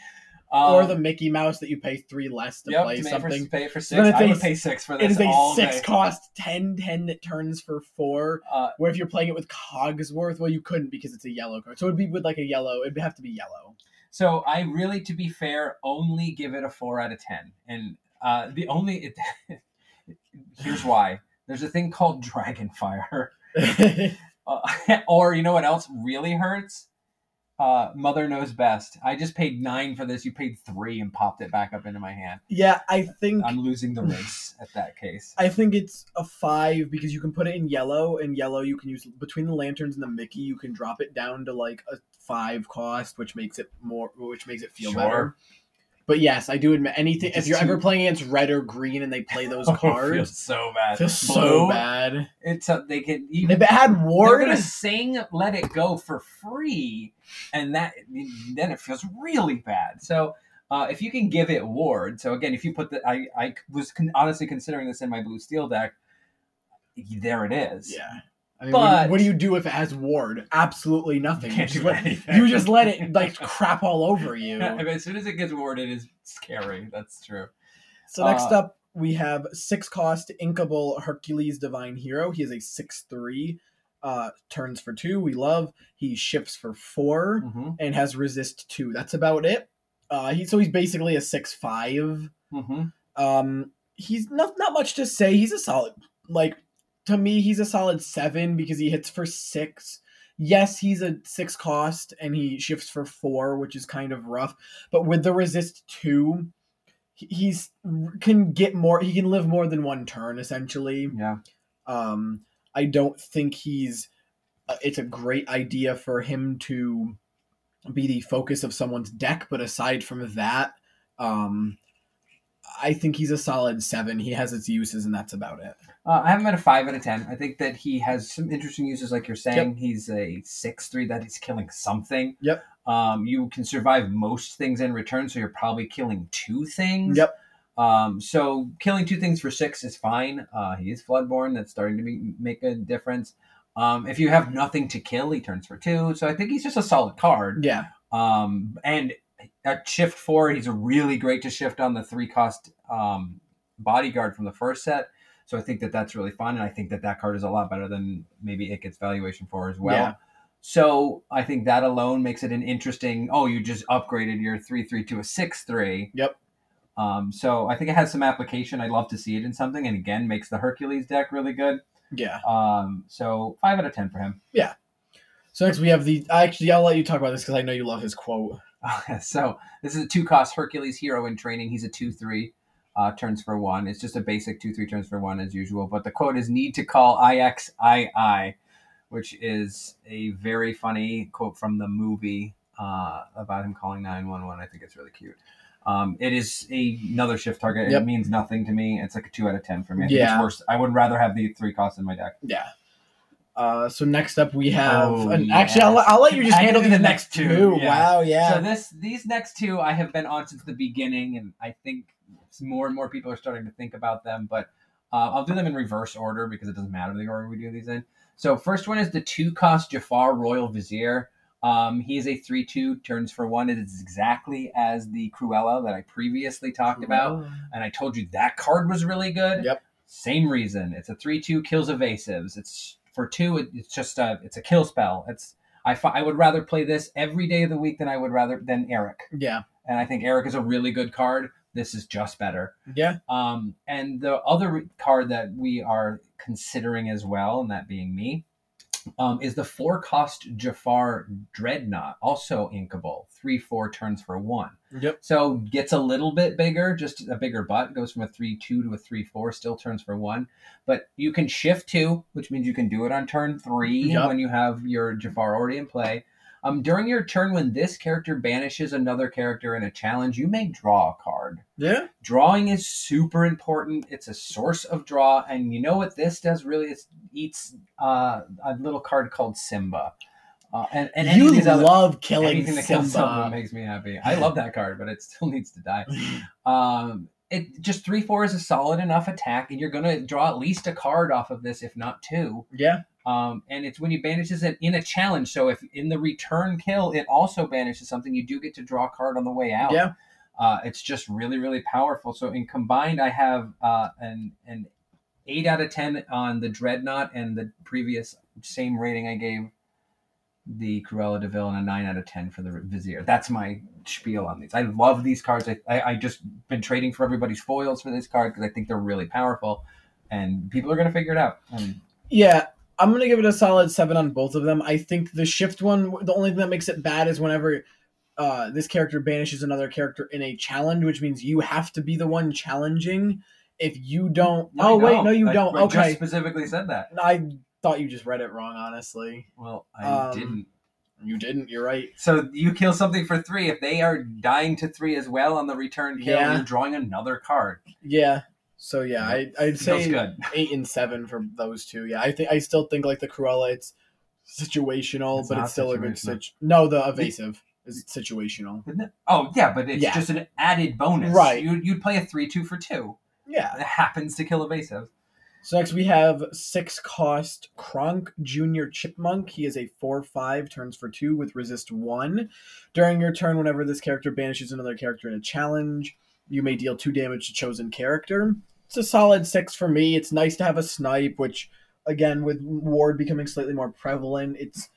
Um, or the Mickey Mouse that you pay three less to yep, play to something. For, pay for six. it's I a would pay six for this is a all six day. cost 10 10 that turns for four. Uh, Where if you're playing it with Cogsworth, well, you couldn't because it's a yellow card. So it'd be with like a yellow. It'd have to be yellow. So I really, to be fair, only give it a four out of ten. And uh, the only it, here's why. There's a thing called Dragonfire. Uh, or you know what else really hurts? Uh, Mother knows best. I just paid nine for this. You paid three and popped it back up into my hand. yeah, I think I'm losing the race at that case. I think it's a five because you can put it in yellow, and yellow you can use between the lanterns and the Mickey. You can drop it down to like a five cost, which makes it more, which makes it feel Sure. better. But yes, I do admit anything. If you're too- ever playing against red or green and they play those Oh, cards, feels so bad. feels so Blue, bad. It's a, they can even If it had ward. they're gonna sing "Let It Go" for free, and that then it feels really bad. So. Uh, if you can give it ward, so again, if you put the, I, I was con- honestly considering this in my blue steel deck. There it is. yeah. I mean, what, do you, But- what do you do if it has ward? Absolutely nothing. You Can't just, do let, anything. you just let it like crap all over you. I mean, as soon as it gets warded, it's scary. That's true. So next Uh, up, we have six cost Inkable Hercules Divine Hero. He is a six three, uh, turns for two. We love. He shifts for 4 Mm-hmm. and has resist two. That's about it. Uh, he so he's basically a six five. Mm-hmm. Um, he's not not much to say. He's a solid like to me. He's a solid seven because he hits for six. Yes, he's a six cost and he shifts for four, which is kind of rough. But with the resist two, he's can get more. He can live more than one turn essentially. Yeah. Um, I don't think he's. uh, It's a great idea for him to be the focus of someone's deck, but aside from that, um, I think he's a solid seven. He has its uses, and that's about it. Uh, I have him at a five out of ten. I think that he has some interesting uses, like you're saying. He's a six three that he's killing something. Yep. Um, you can survive most things in return, so you're probably killing two things. Yep. Um, so killing two things for six is fine. Uh, he is Floodborn. That's starting to be, make a difference. Um, if you have nothing to kill, he turns for two. So I think he's just a solid card. Yeah, Um, and at shift four, he's a really great to shift on the three cost um, bodyguard from the first set. So I think that that's really fun, and I think that that card is a lot better than maybe it gets valuation for as well. Yeah. So I think that alone makes it an interesting. Oh, you just upgraded your three three to a six three. Yep. Um, so I think it has some application. I'd love to see it in something, and again, makes the Hercules deck really good. yeah. Um, so five out of ten for him. Yeah. So next we have the. Actually, I'll let you talk about this because I know you love his quote. so this is a two cost Hercules hero in training. He's a two three. Uh, turns for one. It's just a basic two three turns for one as usual. But the quote is need to call IXII, which is a very funny quote from the movie uh, about him calling nine one one. I think it's really cute. Um, it is a, another shift target. Yep. It means nothing to me. It's like a two out of ten for me. I Yeah. it's worse. I would rather have the three costs in my deck. Yeah. Uh, so next up we have. Oh, and actually, I'll, I'll let you just I handle can these do the next next two. two, yeah. Wow. Yeah. So this these next two I have been on since the beginning, and I think more and more people are starting to think about them. But uh, I'll do them in reverse order because it doesn't matter the order we do these in. So first one is the two cost Jafar Royal Vizier. Um, he is a three two turns for one. It is exactly as the Cruella that I previously talked about, and I told you that card was really good. Yep. Same reason. It's a three two kills evasives. It's for two. It, it's just a it's a kill spell. It's I fi- I would rather play this every day of the week than I would rather than Eric. Yeah. And I think Eric is a really good card. This is just better. Yeah. Um, and the other card that we are considering as well, and that being me, um, is the four cost Jafar Dreadnought, also inkable, three four turns for one. Yep. So gets a little bit bigger, just a bigger butt, goes from a 3 2 to a 3 4, still turns for one. But you can shift two, which means you can do it on turn three Yup. when you have your Jafar already in play. Um, during your turn, when this character banishes another character in a challenge, you may draw a card. Yeah. Drawing is super important. It's a source of draw, and you know what this does really? It eats uh, a little card called Simba. Uh, and and you other- love killing anything that kills Simba Simba. makes me happy. I love that card, but it still needs to die. Um, it just three four is a solid enough attack, and you're gonna draw at least a card off of this, if not two. yeah. Um, and it's when you banishes it in a challenge. So if in the return kill it also banishes something, you do get to draw a card on the way out. Yeah. Uh, it's just really really powerful. So in combined, I have uh, an an eight out of ten on the dreadnought, and the previous same rating I gave the Cruella De Vil, and a nine out of ten for the Vizier. That's my spiel on these. I love these cards. I I, I just been trading for everybody's foils for this card because I think they're really powerful, and people are gonna figure it out. And Yeah, I'm gonna give it a solid seven on both of them. I think the shift one, the only thing that makes it bad is whenever uh, this character banishes another character in a challenge, which means you have to be the one challenging. If you don't, No, oh I wait, no, you I- don't. I okay, just specifically said that. I thought you just read it wrong. Honestly, Well, I Um, didn't. you didn't. You're right. So you kill something for three. If they are dying to three as well on the return kill, Yeah. you're drawing another card. Yeah. So yeah, I, I'd say eight and seven for those two. Yeah, I think I still think like the Cruella, it's situational, It's but it's still a good situ. No, the evasive is situational. It? Oh yeah, but it's Yeah. just an added bonus. Right. You you'd play a three two for two. Yeah. It happens to kill evasive. So next we have six cost Kronk Junior Chipmunk. He is a four five, turns for two with resist one. During your turn, whenever this character banishes another character in a challenge, you may deal two damage to chosen character. It's a solid six for me. It's nice to have a snipe, which again with ward becoming slightly more prevalent, it's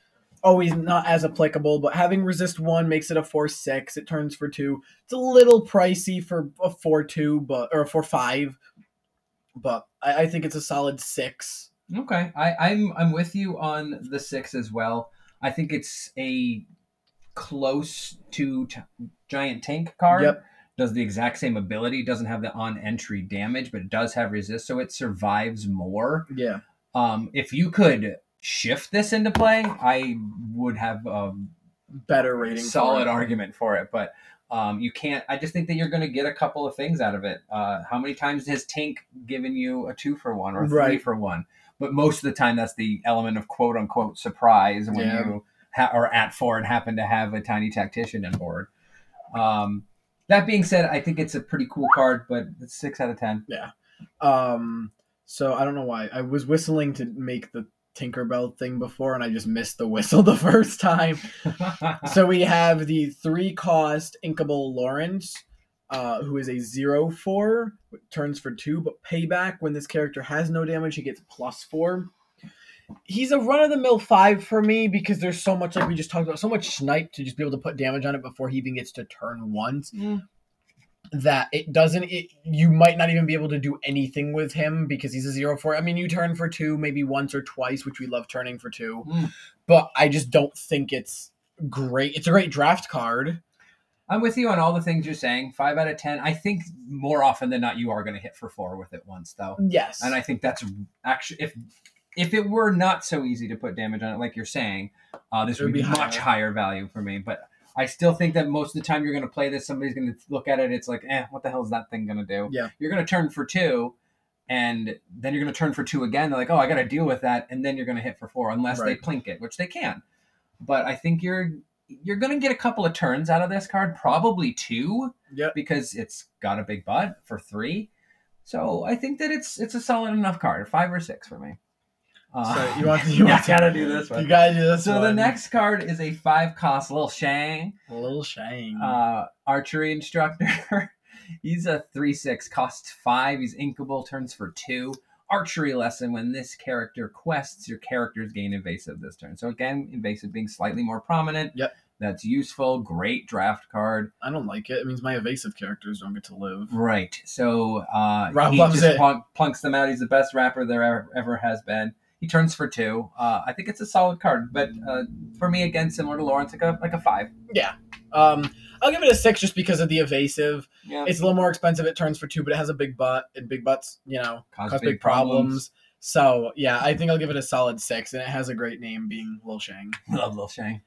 always not as applicable. But having resist one makes it a four six. It turns for two. It's a little pricey for a four two, but or a four five, but I, I think it's a solid six. Okay, I, I'm I'm with you on the six as well. I think it's a close to t- giant tank card. Yep. Does the exact same ability. Doesn't have the on entry damage, but it does have resist, so it survives more. Yeah. Um, if you could shift this into play, I would have a Better rating. solid it. argument for it. But um, you can't. I just think that you're going to get a couple of things out of it. Uh, how many times has Tank given you a two for one or a three Right. for one? But most of the time, that's the element of quote unquote surprise when Yeah. you ha- are at four and happen to have a tiny tactician on board. Um, that being said, I think it's a pretty cool card, but it's six out of ten. Yeah. Um, so I don't know why I was whistling to make the Tinkerbell thing before, and I just missed the whistle the first time. so we have the three cost Inkable Lawrence, uh, who is a zero four, turns for two, but payback when this character has no damage, he gets plus four. He's a run of the mill five for me because there's so much like we just talked about, so much snipe to just be able to put damage on it before he even gets to turn once Mm. that it doesn't it you might not even be able to do anything with him because he's a zero four. I mean you turn for two maybe once or twice, which we love turning for two. Mm. But I just don't think it's great. It's a great draft card. I'm with you on all the things you're saying. Five out of ten. I think more often than not, you are going to hit for four with it once, though. Yes. and I think that's actually if if it were not so easy to put damage on it, like you're saying, uh, this would be, be much higher. higher value for me. But I still think that most of the time you're going to play this, somebody's going to look at it. It's like, eh, what the hell is that thing going to do? Yeah. You're going to turn for two, and then you're going to turn for two again. They're like, oh, I got to deal with that, and then you're going to hit for four unless they plink it, which they can. But I think you're you're going to get a couple of turns out of this card, probably two Yep. because it's got a big butt for three. So I think that it's it's a solid enough card, five or six for me. Uh, So you want you want to gotta do this one. You gotta do this So the next card is a five cost little Shang a little Shang. uh, archery instructor. He's a three six, costs five. He's inkable, turns for two. Archery lesson. When this character quests, your characters gain evasive this turn. So again, evasive being slightly more prominent. Yep. That's useful. Great draft card. I don't like it. It means my evasive characters don't get to live. Right. So uh, Rob he loves just it. plunk, plunks them out. He's the best rapper there ever, ever has been. He turns for two. Uh, I think it's a solid card, but uh, for me, again, similar to Lawrence, like a like a five. Um, I'll give it a six just because of the evasive. Yeah. It's a little more expensive. It turns for two, but it has a big butt, and big butts, you know, Cause cause big, problems. So yeah, I think I'll give it a solid six, and it has a great name, being Lil Shang. Love Lil Shang.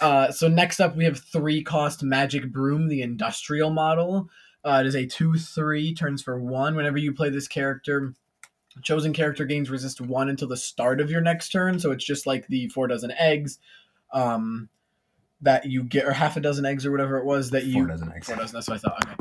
Uh, so next up, we have three cost Magic Broom, the industrial model. Uh, it is a two three, turns for one. Whenever you play this character, chosen character gains resist one until the start of your next turn. So it's just like the four dozen eggs, um, that you get, or half a dozen eggs, or whatever it was that you Four dozen eggs. Four dozen. That's what I thought. Okay,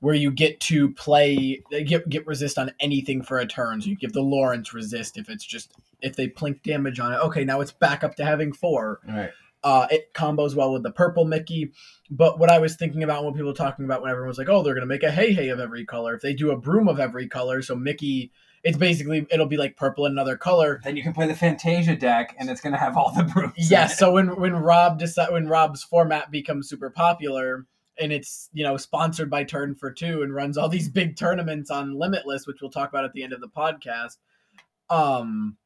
where you get to play get get resist on anything for a turn. So you give the Lawrence resist if it's just if they plink damage on it. Okay, now it's back up to having four. All right. Uh, it combos well with the purple Mickey. But what I was thinking about, what people were talking about when everyone was like, "Oh, they're gonna make a HeiHei of every color." If they do a Broom of every color, so Mickey, it's basically it'll be like purple in another color. Then you can play the Fantasia deck, and it's going to have all the brooms. it. So when when Rob decide when Rob's format becomes super popular and it's you know sponsored by Turn for Two and runs all these big tournaments on Limitless, which we'll talk about at the end of the podcast. Um,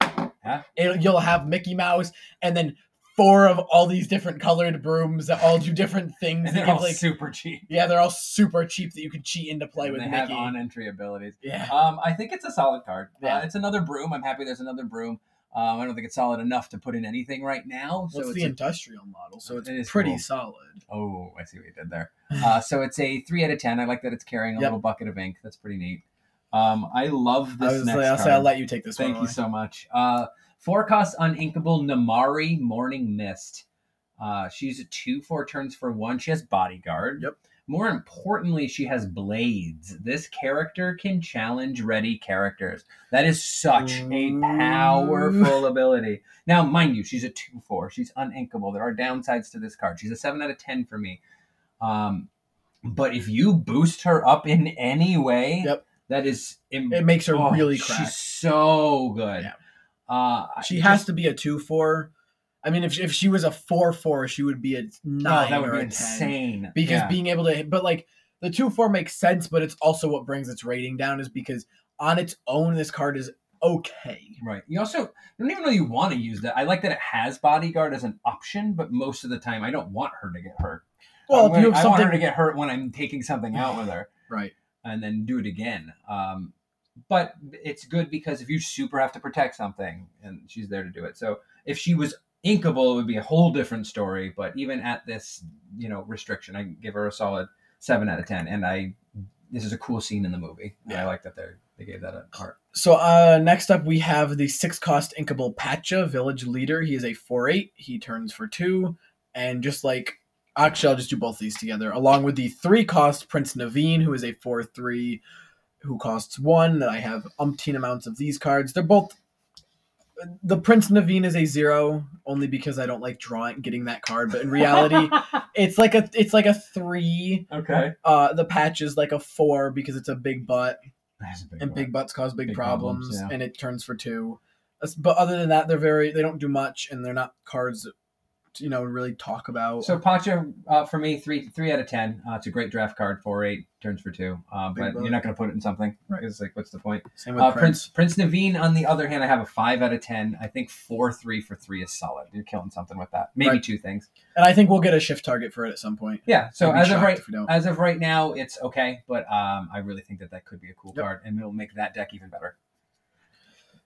Yeah. you'll have Mickey Mouse and then four of all these different colored brooms that all do different things. and they're all like, super cheap. yeah, they're all super cheap that you can cheat into play And with they Mickey. have on-entry abilities. yeah. Um, I think it's a solid card. Yeah. Uh, it's another broom. I'm happy there's another broom. Um, I don't think it's solid enough to put in anything right now. So Well, it's it's the a- industrial model, so it's It is pretty cool. solid. Oh, I see what you did there. Uh, so it's a three out of ten. I like that it's carrying a Yep. little bucket of ink. That's pretty neat. Um, I love I this was next like, I'll card. say I'll let you take this Thank you away. so much. Uh, four cost uninkable Namaari Morning Mist. Uh, she's a two four turns for one. She has bodyguard. Yep. More importantly, she has blades. This character can challenge ready characters. That is such a powerful ability. Now, mind you, she's a 2 4. She's uninkable. There are downsides to this card. She's a 7 out of 10 for me. Um, but if you boost her up in any way, Yep. that is. im- It makes her oh, really crack. She's so good. Uh, She just- has to be a two four. I mean, if she, if she was a four four, she would be a nine that would be insane. Because Yeah. being able to, but like the two four makes sense, but it's also what brings its rating down is because on its own, this card is okay. Right. You also I don't even know you want to use that. I like that it has bodyguard as an option, but most of the time I don't want her to get hurt. Well, you gonna- I want her to get hurt when I'm taking something out with her, right, and then do it again. Um, but it's good because if you super have to protect something, and she's there to do it. So if she was inkable, it would be a whole different story. But even at this, you know, restriction, I give her a solid seven out of ten. And I, this is a cool scene in the movie. and I like that they they gave that a heart. So uh, next up, we have the six cost inkable Pacha, village leader. He is a four eight. He turns for two, and just like actually, I'll just do both these together, along with the three cost Prince Naveen, who is a four three, who costs one. That I have umpteen amounts of these cards. They're both. The Prince Naveen is a zero only because I don't like drawing getting that card, but in reality, it's like a it's like a three. okay. Uh, the patch is like a four because it's a big butt a big and one. big butts cause big, Big problems, problems, yeah. and it turns for two but other than that they're very they don't do much and they're not cards that you know really talk about So Pacha, uh, for me, three three out of ten. Uh, it's a great draft card. Four eight turns for two, uh, but bug. you're not going to put it in something. Right. It's like, what's the point? same with Uh, prince. Prince Prince Naveen, on the other hand, I have a five out of ten. I think four three for three is solid. You're killing something with that. Maybe Right. two things. and i think we'll get a shift target for it at some point Yeah. So as of right if we don't. as of right now, it's okay. But um, I really think that that could be a cool Yep. card, and it'll make that deck even better.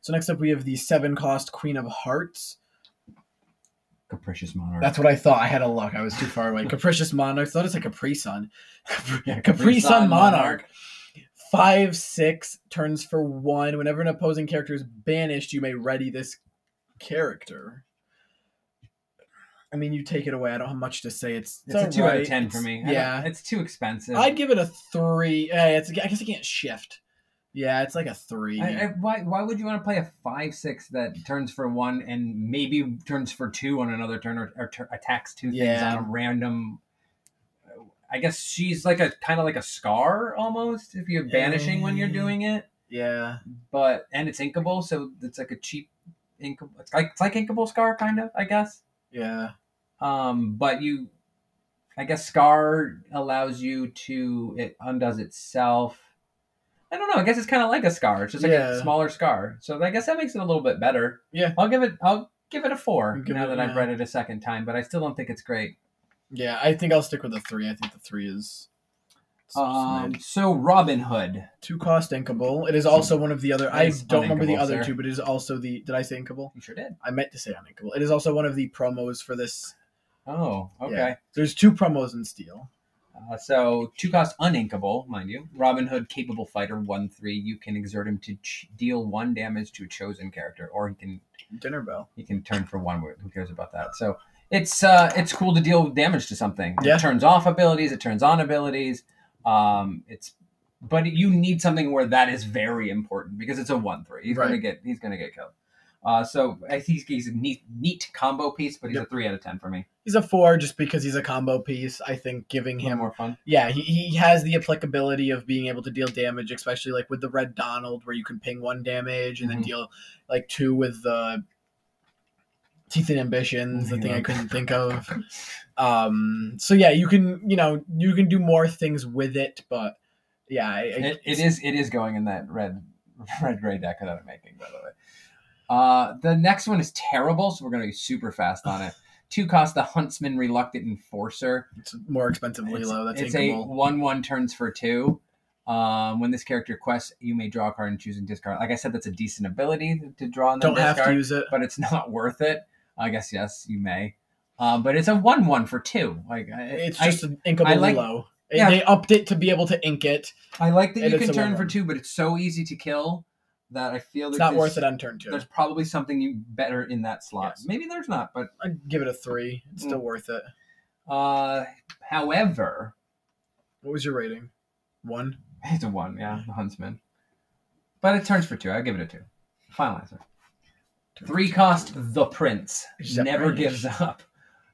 so next up we have the seven cost queen of hearts Capricious Monarch. that's what i thought. I had a look i was too far away. Capricious monarch. Thought it's like capri sun Yeah, capri sun monarch. Five six turns for one. Whenever an opposing character is banished you may ready this character. I mean you take it away. I don't have much to say. It's It's a two out of ten It's- for me. Yeah. it's too expensive. i'd give it a three. Yeah, it's i guess i can't shift yeah it's like a three I, I, why, why would you want to play a five six that turns for one and maybe turns for two on another turn or, or attacks two things Yeah. on a random? I guess she's like a kind of like a scar almost if you're banishing when you're doing it, yeah but and it's inkable, so it's like a cheap inkable. It's like it's like inkable scar kind of, I guess. yeah Um, but you, I guess Scar allows you to it undoes itself. I don't know. I guess it's kind of like a scar. It's just like Yeah. a smaller scar. So I guess that makes it a little bit better. Yeah. I'll give it. I'll give it a four now it- that I've read it a second time. But I still don't think it's great. yeah i think i'll stick with the three i think the three is Um, so Robin Hood. two cost inkable it is also one of the other i don't remember the other sir. two but it is also the did i say inkable You sure did. i meant to say uninkable it is also one of the promos for this Oh, okay. Yeah. there's two promos in steel Uh, so two cost uninkable, mind you. Robin Hood, capable fighter, one three. You can exert him to ch- deal one damage to a chosen character, or he can dinner bell He can turn for one word. Who cares about that? So it's uh it's cool to deal damage to something. Yeah. It turns off abilities, it turns on abilities. Um it's but you need something where that is very important because it's a one three. He's gonna get he's gonna get killed. Uh, so I think he's a neat, neat combo piece, but he's Yep. a three out of ten for me. he's a four just because he's a combo piece i think giving him more fun. yeah he, he has the applicability of being able to deal damage especially like with the red donald where you can ping one damage and Mhm. then deal like two with the teeth and ambitions the thing i couldn't think of um so yeah you can you know you can do more things with it but yeah I, I- It, it it is it is going in that red red gray deck that I'm making, by the way. Uh, the next one is terrible, so we're gonna be super fast on it. Two cost the Huntsman Reluctant Enforcer. it's more expensive Lilo. that's it's a one one turns for two. Um, when this character quests, you may draw a card and choose and discard. Like I said, that's a decent ability to draw and don't have to use it but it's not worth it. I guess yes, you may. Um, but it's a one one for two. Like it's I- just inkable I like- low Yeah. they upped it to be able to ink it I like that you can turn for 1/1. two, but it's so easy to kill that I feel it's not worth it on turn two There's probably something you better in that slot. Yes. Maybe there's not, but i'd give it a three it's still Mm. worth it uh, however, What was your rating? One. It's a one, yeah, the huntsman. But it turns for two. I give it a two. Final answer. Three cost the prince. Never that gives up.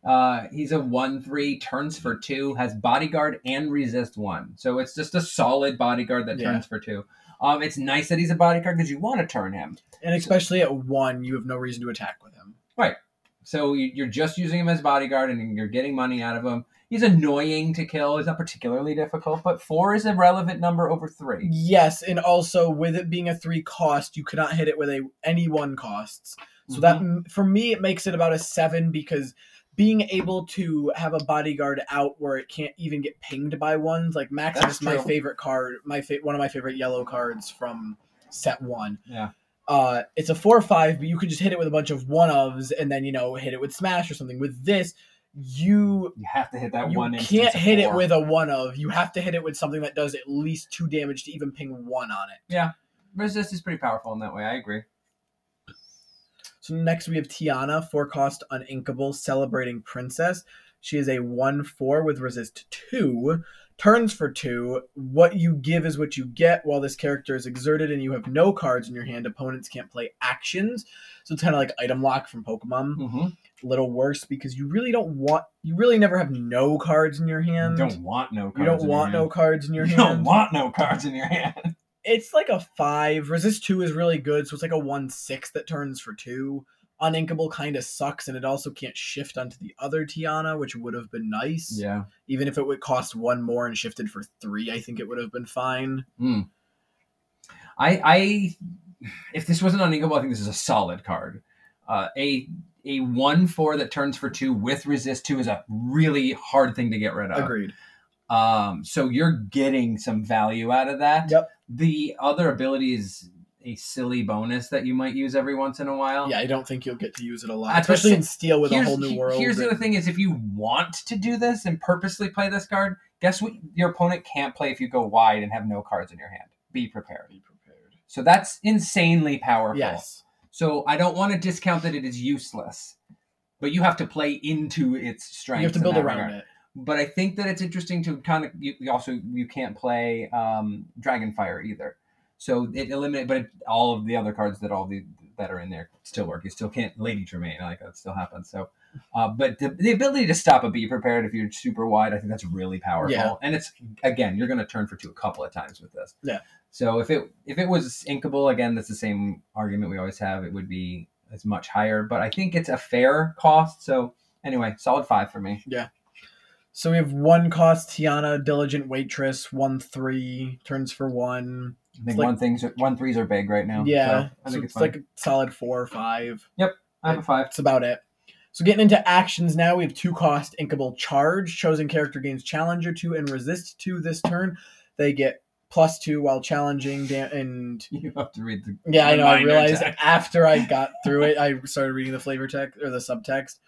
Uh, he's a one three, turns for two, has bodyguard and resist one. So it's just a solid bodyguard that Yeah. turns for two. Um, it's nice that he's a bodyguard because you want to turn him. And especially at one, you have no reason to attack with him. Right. So you- you're just using him as bodyguard and you're getting money out of him. He's annoying to kill. He's not particularly difficult, but four is a relevant number over three. Yes, and also with it being a three cost, you cannot hit it with a any one costs. So that Mm-hmm. for me, it makes it about a seven because being able to have a bodyguard out where it can't even get pinged by ones like Max That's my true. favorite card, my fa- one of my favorite yellow cards from set one. Yeah. Uh, it's a four or five, but you could just hit it with a bunch of one ofs and then you know hit it with smash or something. With this, you You have to hit that you one. You can't hit it with a one of. You have to hit it with something that does at least two damage to even ping one on it. Yeah, resist is pretty powerful in that way. I agree. So next we have Tiana, four cost uninkable, celebrating princess. She is a one four with resist two. Turns for two. What you give is what you get. While this character is exerted and you have no cards in your hand, opponents can't play actions. So it's kind of like item lock from Pokemon. Mm-hmm. A little worse because you really don't want. You really never have no cards in your You hand. don't want no. Cards You don't want no cards in your hand. You don't want no cards in your hand. It's like a five. Resist two is really good, so it's like a one six that turns for two. Uninkable kind of sucks, and it also can't shift onto the other Tiana, which would have been nice. Yeah. Even if it would cost one more and shifted for three, I think it would have been fine. I, I, if this wasn't uninkable, I think this is a solid card. Uh, a a one four that turns for two with resist two is a really hard thing to get rid of. Agreed. Um, so you're getting some value out of that. Yep. The other ability is a silly bonus that you might use every once in a while. Yeah, I don't think you'll get to use it a lot, That's especially in Steel with a whole new world. Here's the and- other thing: is if you want to do this and purposely play this card, guess what? Your opponent can't play if you go wide and have no cards in your hand. Be prepared. Be prepared. So that's insanely powerful. Yes. So I don't want to discount that it is useless, but you have to play into its strength. You have to build around it. But I think that it's interesting to kind of you, also you can't play um, Dragonfire either. So it eliminate, but it, all of the other cards that all the that are in there still work. You still can't Lady Tremaine like that still happens. So, uh, but the, the ability to stop a be prepared if you're super wide, I think that's really powerful. Yeah. And it's again, you're going to turn for two a couple of times with this. Yeah. So if it if it was inkable again, that's the same argument we always have. It would be as much higher, but I think it's a fair cost. So anyway, solid five for me. So we have one cost Tiana, diligent waitress, one three, turns for one. I think like- one things are, one threes are big right now. yeah. so I so think it's, it's, like a solid four or five. Yep, I have a five. That's about it. So getting into actions now, we have two cost inkable charge. Chosen character gains challenger two and resist two this turn. They get plus two while challenging da- and You have to read the. yeah, I know. I realized text. after I got through it, I started reading the flavor text or the subtext.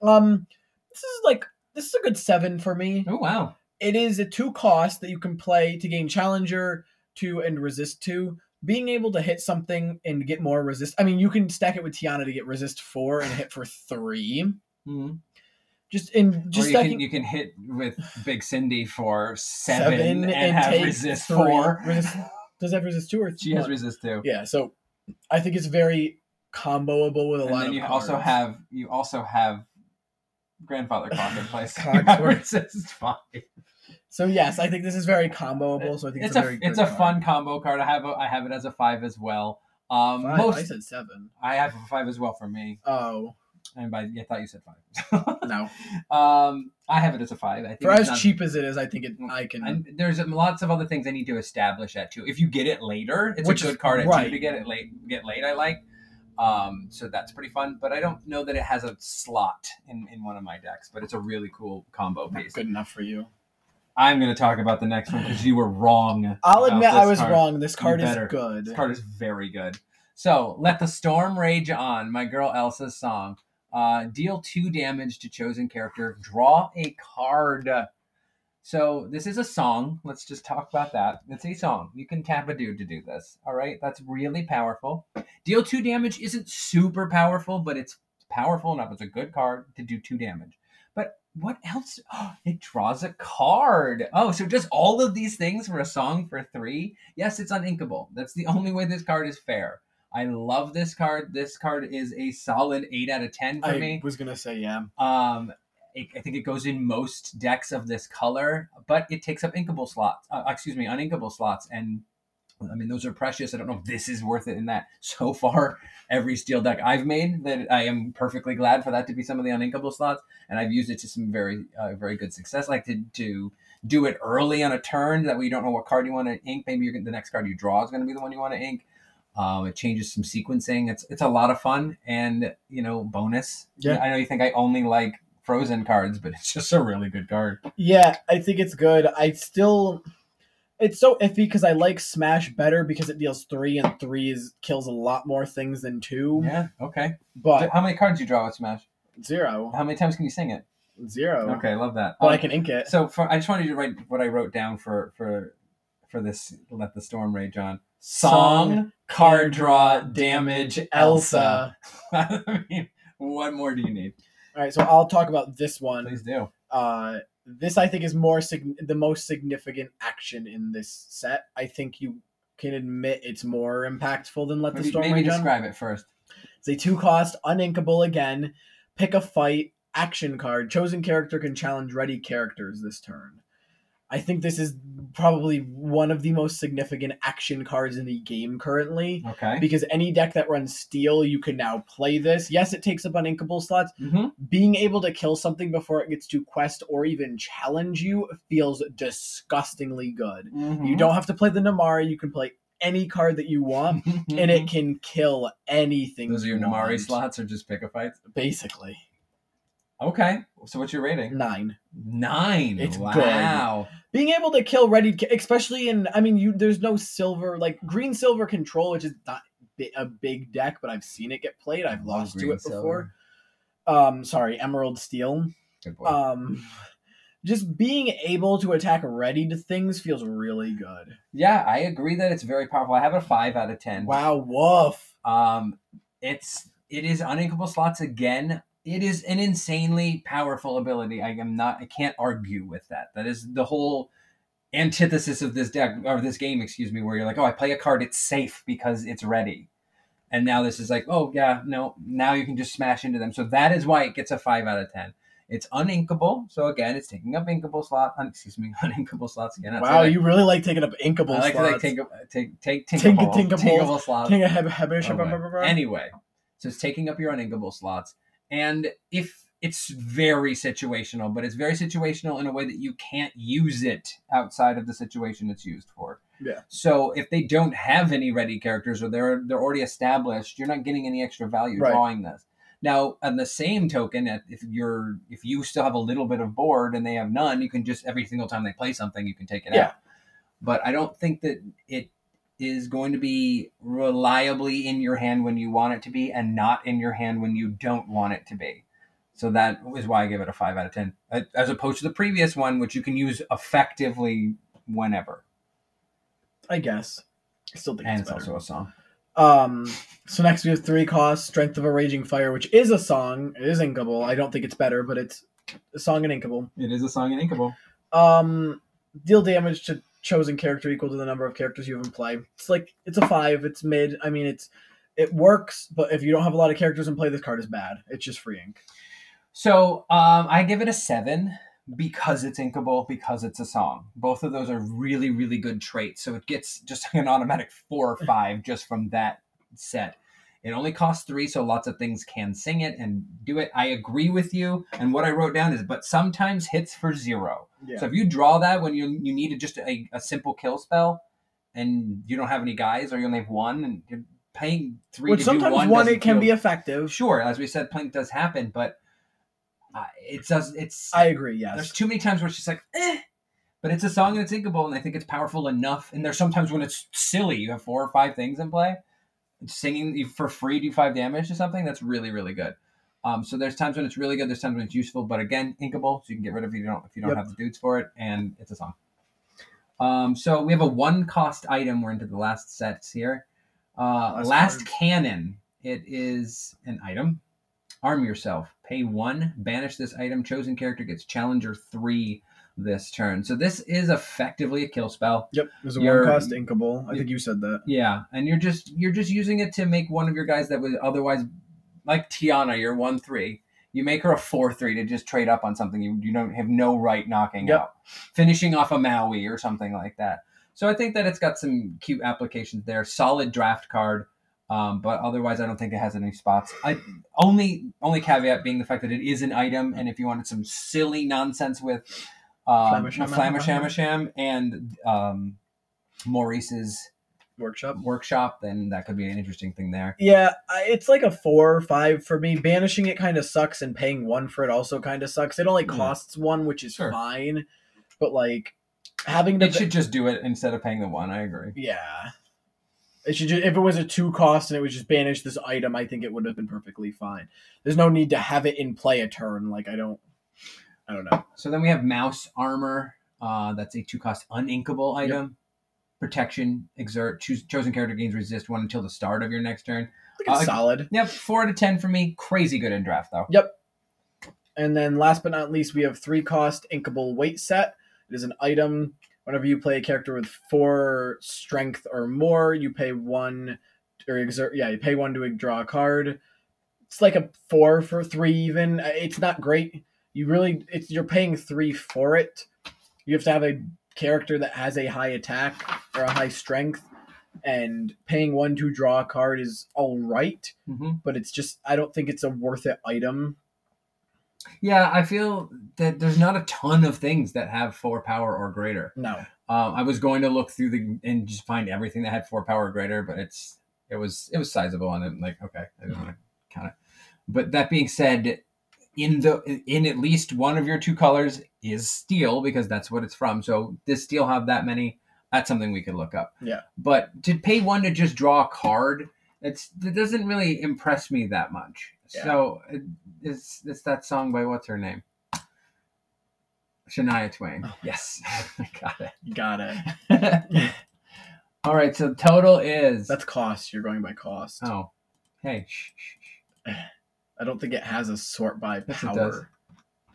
Um, this is like this is a good seven for me. Oh wow! It is a two cost that you can play to gain challenger two and resist two. Being able to hit something and get more resist. I mean, you can stack it with Tiana to get resist four and hit for three. Mhm. Just in Or just you stacking can you can hit with Big Cindy for seven, seven, and, have take resist three. four. Resist- does that have resist two or She has resist two. Yeah, so I think it's very comboable with a and lot then of you also have you also have grandfather clock in place. Cogsworth. have resist five. So yes, I think this is very comboable. So I think it's it's, a very it's a card. fun combo card. I have a, I have it as a five as well. Um, Five? most I said seven. I have a five as well for me. Oh And by I thought you said five. no! um, I have it as a five. I think For as not- cheap as it is, I think it. I can. And there's lots of other things I need to establish that too. If you get it later, it's Which a is- good card at right. two to get it late. Get late, I like. Um, so that's pretty fun. But I don't know that it has a slot in, in one of my decks. But it's a really cool combo piece. good enough for you. I'm going to talk about the next one because you were wrong. I'll admit I was card. wrong. This card is good. This card is very good. So let the storm rage on. My girl Elsa's song. Uh, deal two damage to chosen character. Draw a card. So this is a song. Let's just talk about that. It's a song. You can tap a dude to do this. All right, that's really powerful. Deal two damage isn't super powerful, but it's powerful enough. It's a good card to do two damage. But what else? Oh, it draws a card. Oh, so just all of these things for a song for three? Yes, it's uninkable. That's the only way this card is fair. I love this card. This card is a solid eight out of ten for I me. was gonna say yeah. Um, it, I think it goes in most decks of this color, but it takes up inkable slots. Uh, excuse me, uninkable slots, and I mean those are precious. I don't know if this is worth it in that. So far, every steel deck I've made, that I am perfectly glad for that to be some of the uninkable slots, and I've used it to some very, uh, very good success. Like to to do it early on a turn that way you don't know what card you want to ink. Maybe you're gonna, the next card you draw is going to be the one you want to ink. Um, it changes some sequencing. It's it's a lot of fun, and you know, bonus. Yeah. I know you think I only like frozen cards, but it's just a really good card. Yeah, I think it's good. I still, it's so iffy because I like Smash better because it deals three and three is kills a lot more things than two. Yeah. Okay. But How many cards do you draw with Smash? zero, How many times can you sing it? zero. Okay, I love that. But I Um, can ink it. So for I just wanted you to write what I wrote down for for for this let the storm rage on. Song, card draw, damage, Elsa. I mean, what more do you need? All right, so I'll talk about this one. Please do. Uh, this I think is more sig- the most significant action in this set. I think you can admit it's more impactful than Let the Storm maybe Rage on. describe it first. It's a two cost, uninkable again. Pick a fight, action card. Chosen character can challenge ready characters this turn. I think this is probably one of the most significant action cards in the game currently. Okay. Because any deck that runs steel, you can now play this. Yes, it takes up uninkable slots. Mm-hmm. Being able to kill something before it gets to quest or even challenge you feels disgustingly good. Mm-hmm. You don't have to play the Namaari, you can play any card that you want, and it can kill anything. Those are your you Namaari want, slots or just pick a fight? Basically. Okay. So what's your rating? Nine. Nine. It's wow. Being able to kill ready, especially in, I mean, you there's no silver, like green silver control, which is not a big deck, but I've seen it get played. I've lost to it before. silver. Um, sorry, Emerald Steel. Good boy. Um, just being able to attack ready to things feels really good. yeah, I agree that it's very powerful. I have a five out of ten. Wow, woof. Um, it's it is uninkable slots again. It is an insanely powerful ability. I am not. I can't argue with that. That is the whole antithesis of this deck or this game. Excuse me, where you're like, oh, I play a card, it's safe because it's ready. And now this is like, oh yeah, no. Now you can just smash into them. So that is why it gets a five out of ten. It's uninkable. So again, it's taking up inkable slot. un- Excuse me, uninkable slots again. Wow, you really like taking up inkable slots. I like slots. to like uh, take take take Tink- tinkable, tinkable. tinkable slots. Take a heb- hebish- Oh, blah, boy. blah, blah. Anyway, so it's taking up your uninkable slots, and if it's very situational, but it's very situational in a way that you can't use it outside of the situation it's used for. Yeah. So if they don't have any ready characters or they're they're already established, you're not getting any extra value Right. drawing this. Now, on the same token, if if you're if you still have a little bit of board and they have none, you can just every single time they play something, you can take it Yeah. out. But I don't think that it is going to be reliably in your hand when you want it to be and not in your hand when you don't want it to be. So that is why I give it a 5 out of 10, as opposed to the previous one, which you can use effectively whenever. I guess. I still think And it's it's also a song. Um, so next we have three costs: Strength of a Raging Fire, which is a song. It is inkable. I don't think it's better, but it's a song and inkable. It is a song in Inkable. Um, deal damage to chosen character equal to the number of characters you have in play. It's like it's a five. It's mid. I mean, it's it works, but if you don't have a lot of characters in play, this card is bad. It's just free ink. So um, I give it a 7 because it's inkable, because it's a song. Both of those are really, really good traits. So it gets just an automatic 4 or 5 just from that set. It only costs three, so lots of things can sing it and do it. I agree with you. And what I wrote down is, but sometimes hits for zero. Yeah. So if you draw that when you you needed just a, a simple kill spell, and you don't have any guys, or you only have one, and you're paying three Which to sometimes do one, one, it can feel- be effective. sure. As we said, plink does happen, but uh, it does. It's I agree. Yes, there's too many times where it's just like, eh. But it's a song and it's inkable, and I think it's powerful enough. And there's sometimes when it's silly. You have four or five things in play. Singing for free, do five damage to something. That's really, really good. Um, so there's times when it's really good. There's times when it's useful. But again, inkable, so you can get rid of it if you don't if you don't Yep. have the dudes for it, and it's a song. Um, so we have a one cost item. We're into the last sets here. Uh, Last last cannon. It is an item. Arm yourself. Pay one. Banish this item. Chosen character gets challenger three this turn. So this is effectively a kill spell. Yep. There's a You're- one cost inkable. I think you said that. Yeah, and you're just you're just using it to make one of your guys that would otherwise, like Tiana, you're one three. You make her a four three to just trade up on something you you don't have no right knocking Yep. out, finishing off a Maui or something like that. So I think that it's got some cute applications there. Solid draft card, um, but otherwise I don't think it has any spots. I only only caveat being the fact that it is an item, and if you wanted some silly nonsense with um, Flamasham- Flamasham and um, Maurice's Workshop. workshop, then that could be an interesting thing there. Yeah, it's like a four or five for me. Banishing it kind of sucks, and paying one for it also kind of sucks. It only Yeah. costs one, which is Sure. fine, but like having to It should just do it instead of paying the one. I agree. Yeah. It should just, if it was a two cost and it was just banish this item, I think it would have been perfectly fine. There's no need to have it in play a turn. Like I don't, I don't know. So then we have mouse armor. Uh, that's a two cost uninkable item. Protection, exert, choose chosen character gains resist one until the start of your next turn. Uh, solid. Yep, four out of ten for me. Crazy good in draft though. Yep. And then last but not least, we have three cost inkable weight set. It is an item. Whenever you play a character with four strength or more, you pay one or exert. Yeah, you pay one to draw a card. It's like a four for three even. Uh, It's not great. You really, it's you're paying three for it. You have to have a character that has a high attack or a high strength, and paying one to draw a card is all right. hmm But it's just I don't think it's a worth it item. Yeah, I feel that there's not a ton of things that have four power or greater. No. Um, I was going to look through the and just find everything that had four power or greater, but it's it was it was sizable and I'm like okay, I didn't want to count it. But that being said, in the in at least one of your two colors is steel because that's what it's from. So does steel have that many? That's something we could look up. Yeah. But to pay one to just draw a card, it's it doesn't really impress me that much. Yeah. So uh, it, it's it's that song by what's her name? Shania Twain. Oh. Yes, I got it. Got it. All right, so total is That's cost. You're going by cost. oh, hey, shh, shh, shh. I don't think it has a sort by Yes, it power.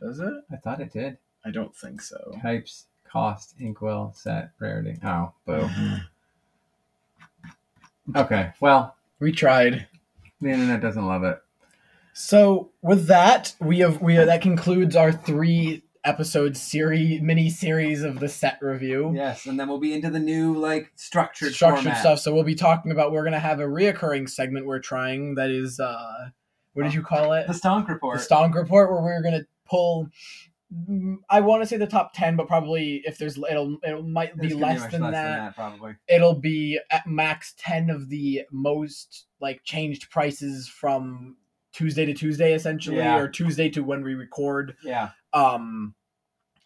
does. it? I thought it did. I don't think so. Types, cost, inkwell, set, rarity. Oh, boo. Okay, well, We tried. the internet doesn't love it. So with that, we have we that concludes our three episode series mini series of the set review. Yes, and then we'll be into the new like structured, Structured format. stuff. So we'll be talking about we're gonna have a reoccurring segment we're trying that is uh what did you call it? The Stonk Report. the. Stonk report where we're gonna pull. mm, I want to say the top ten, but probably if there's it'll it might be It's gonna less, much than, that. probably. It'll be at max ten of the most like changed prices from Tuesday to Tuesday, essentially, Yeah. or Tuesday to when we record. Yeah, Um,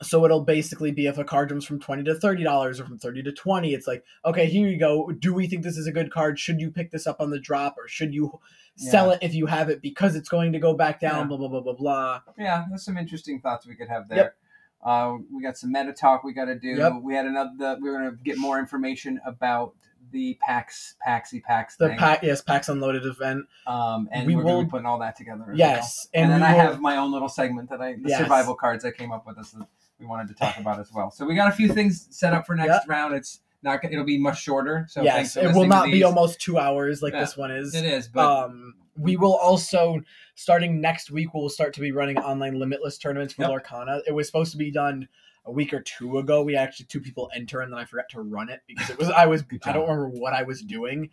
so it'll basically be if a card jumps from twenty to thirty dollars or from thirty to twenty, it's like, okay, here you go. Do we think this is a good card? Should you pick this up on the drop, or should you sell Yeah. it if you have it because it's going to go back down? Yeah. Blah blah blah blah blah. yeah. There's some interesting thoughts we could have there. Yep. Uh, we got some meta talk we got to do. Yep. We had another. We are gonna get more information about the PAX, Paxi PAX The thing. pack, yes, packs unloaded event. um, and we we are gonna will- be putting all that together. as Yes, well. and, then we I have my own little segment that I the Yes. survival cards I came up with. This we wanted to talk about as well. So we got a few things set up for next Yep. round. It's not. gonna- It'll be much shorter. So yes, it will not be almost two hours like Yeah, this one is. It is, but um, we will also starting next week. We'll start to be running online limitless tournaments for Yep. Lorcana. It was supposed to be done a week or two ago. We actually two people enter, and then I forgot to run it because it was I was I don't remember what I was doing.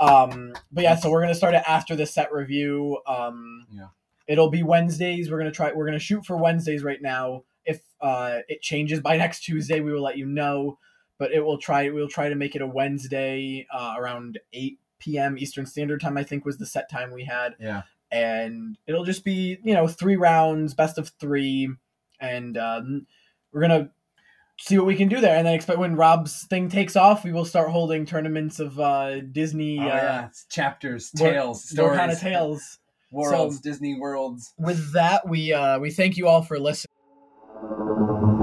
Um, but yeah, so we're gonna start it after the set review. Um, Yeah. it'll be Wednesdays. We're gonna try. We're gonna shoot for Wednesdays right now. If uh, it changes by next Tuesday, we will let you know. But it will try. We'll try to make it a Wednesday uh, around eight p.m. Eastern Standard Time. I think was the set time we had, yeah, and it'll just be you know three rounds, best of three, and um, we're gonna see what we can do there. And then expect when Rob's thing takes off, we will start holding tournaments of uh, Disney. oh, uh, yeah. It's chapters, tales, stories, tales. worlds, So- Disney worlds. With that, we uh, we thank you all for listening. Thank you.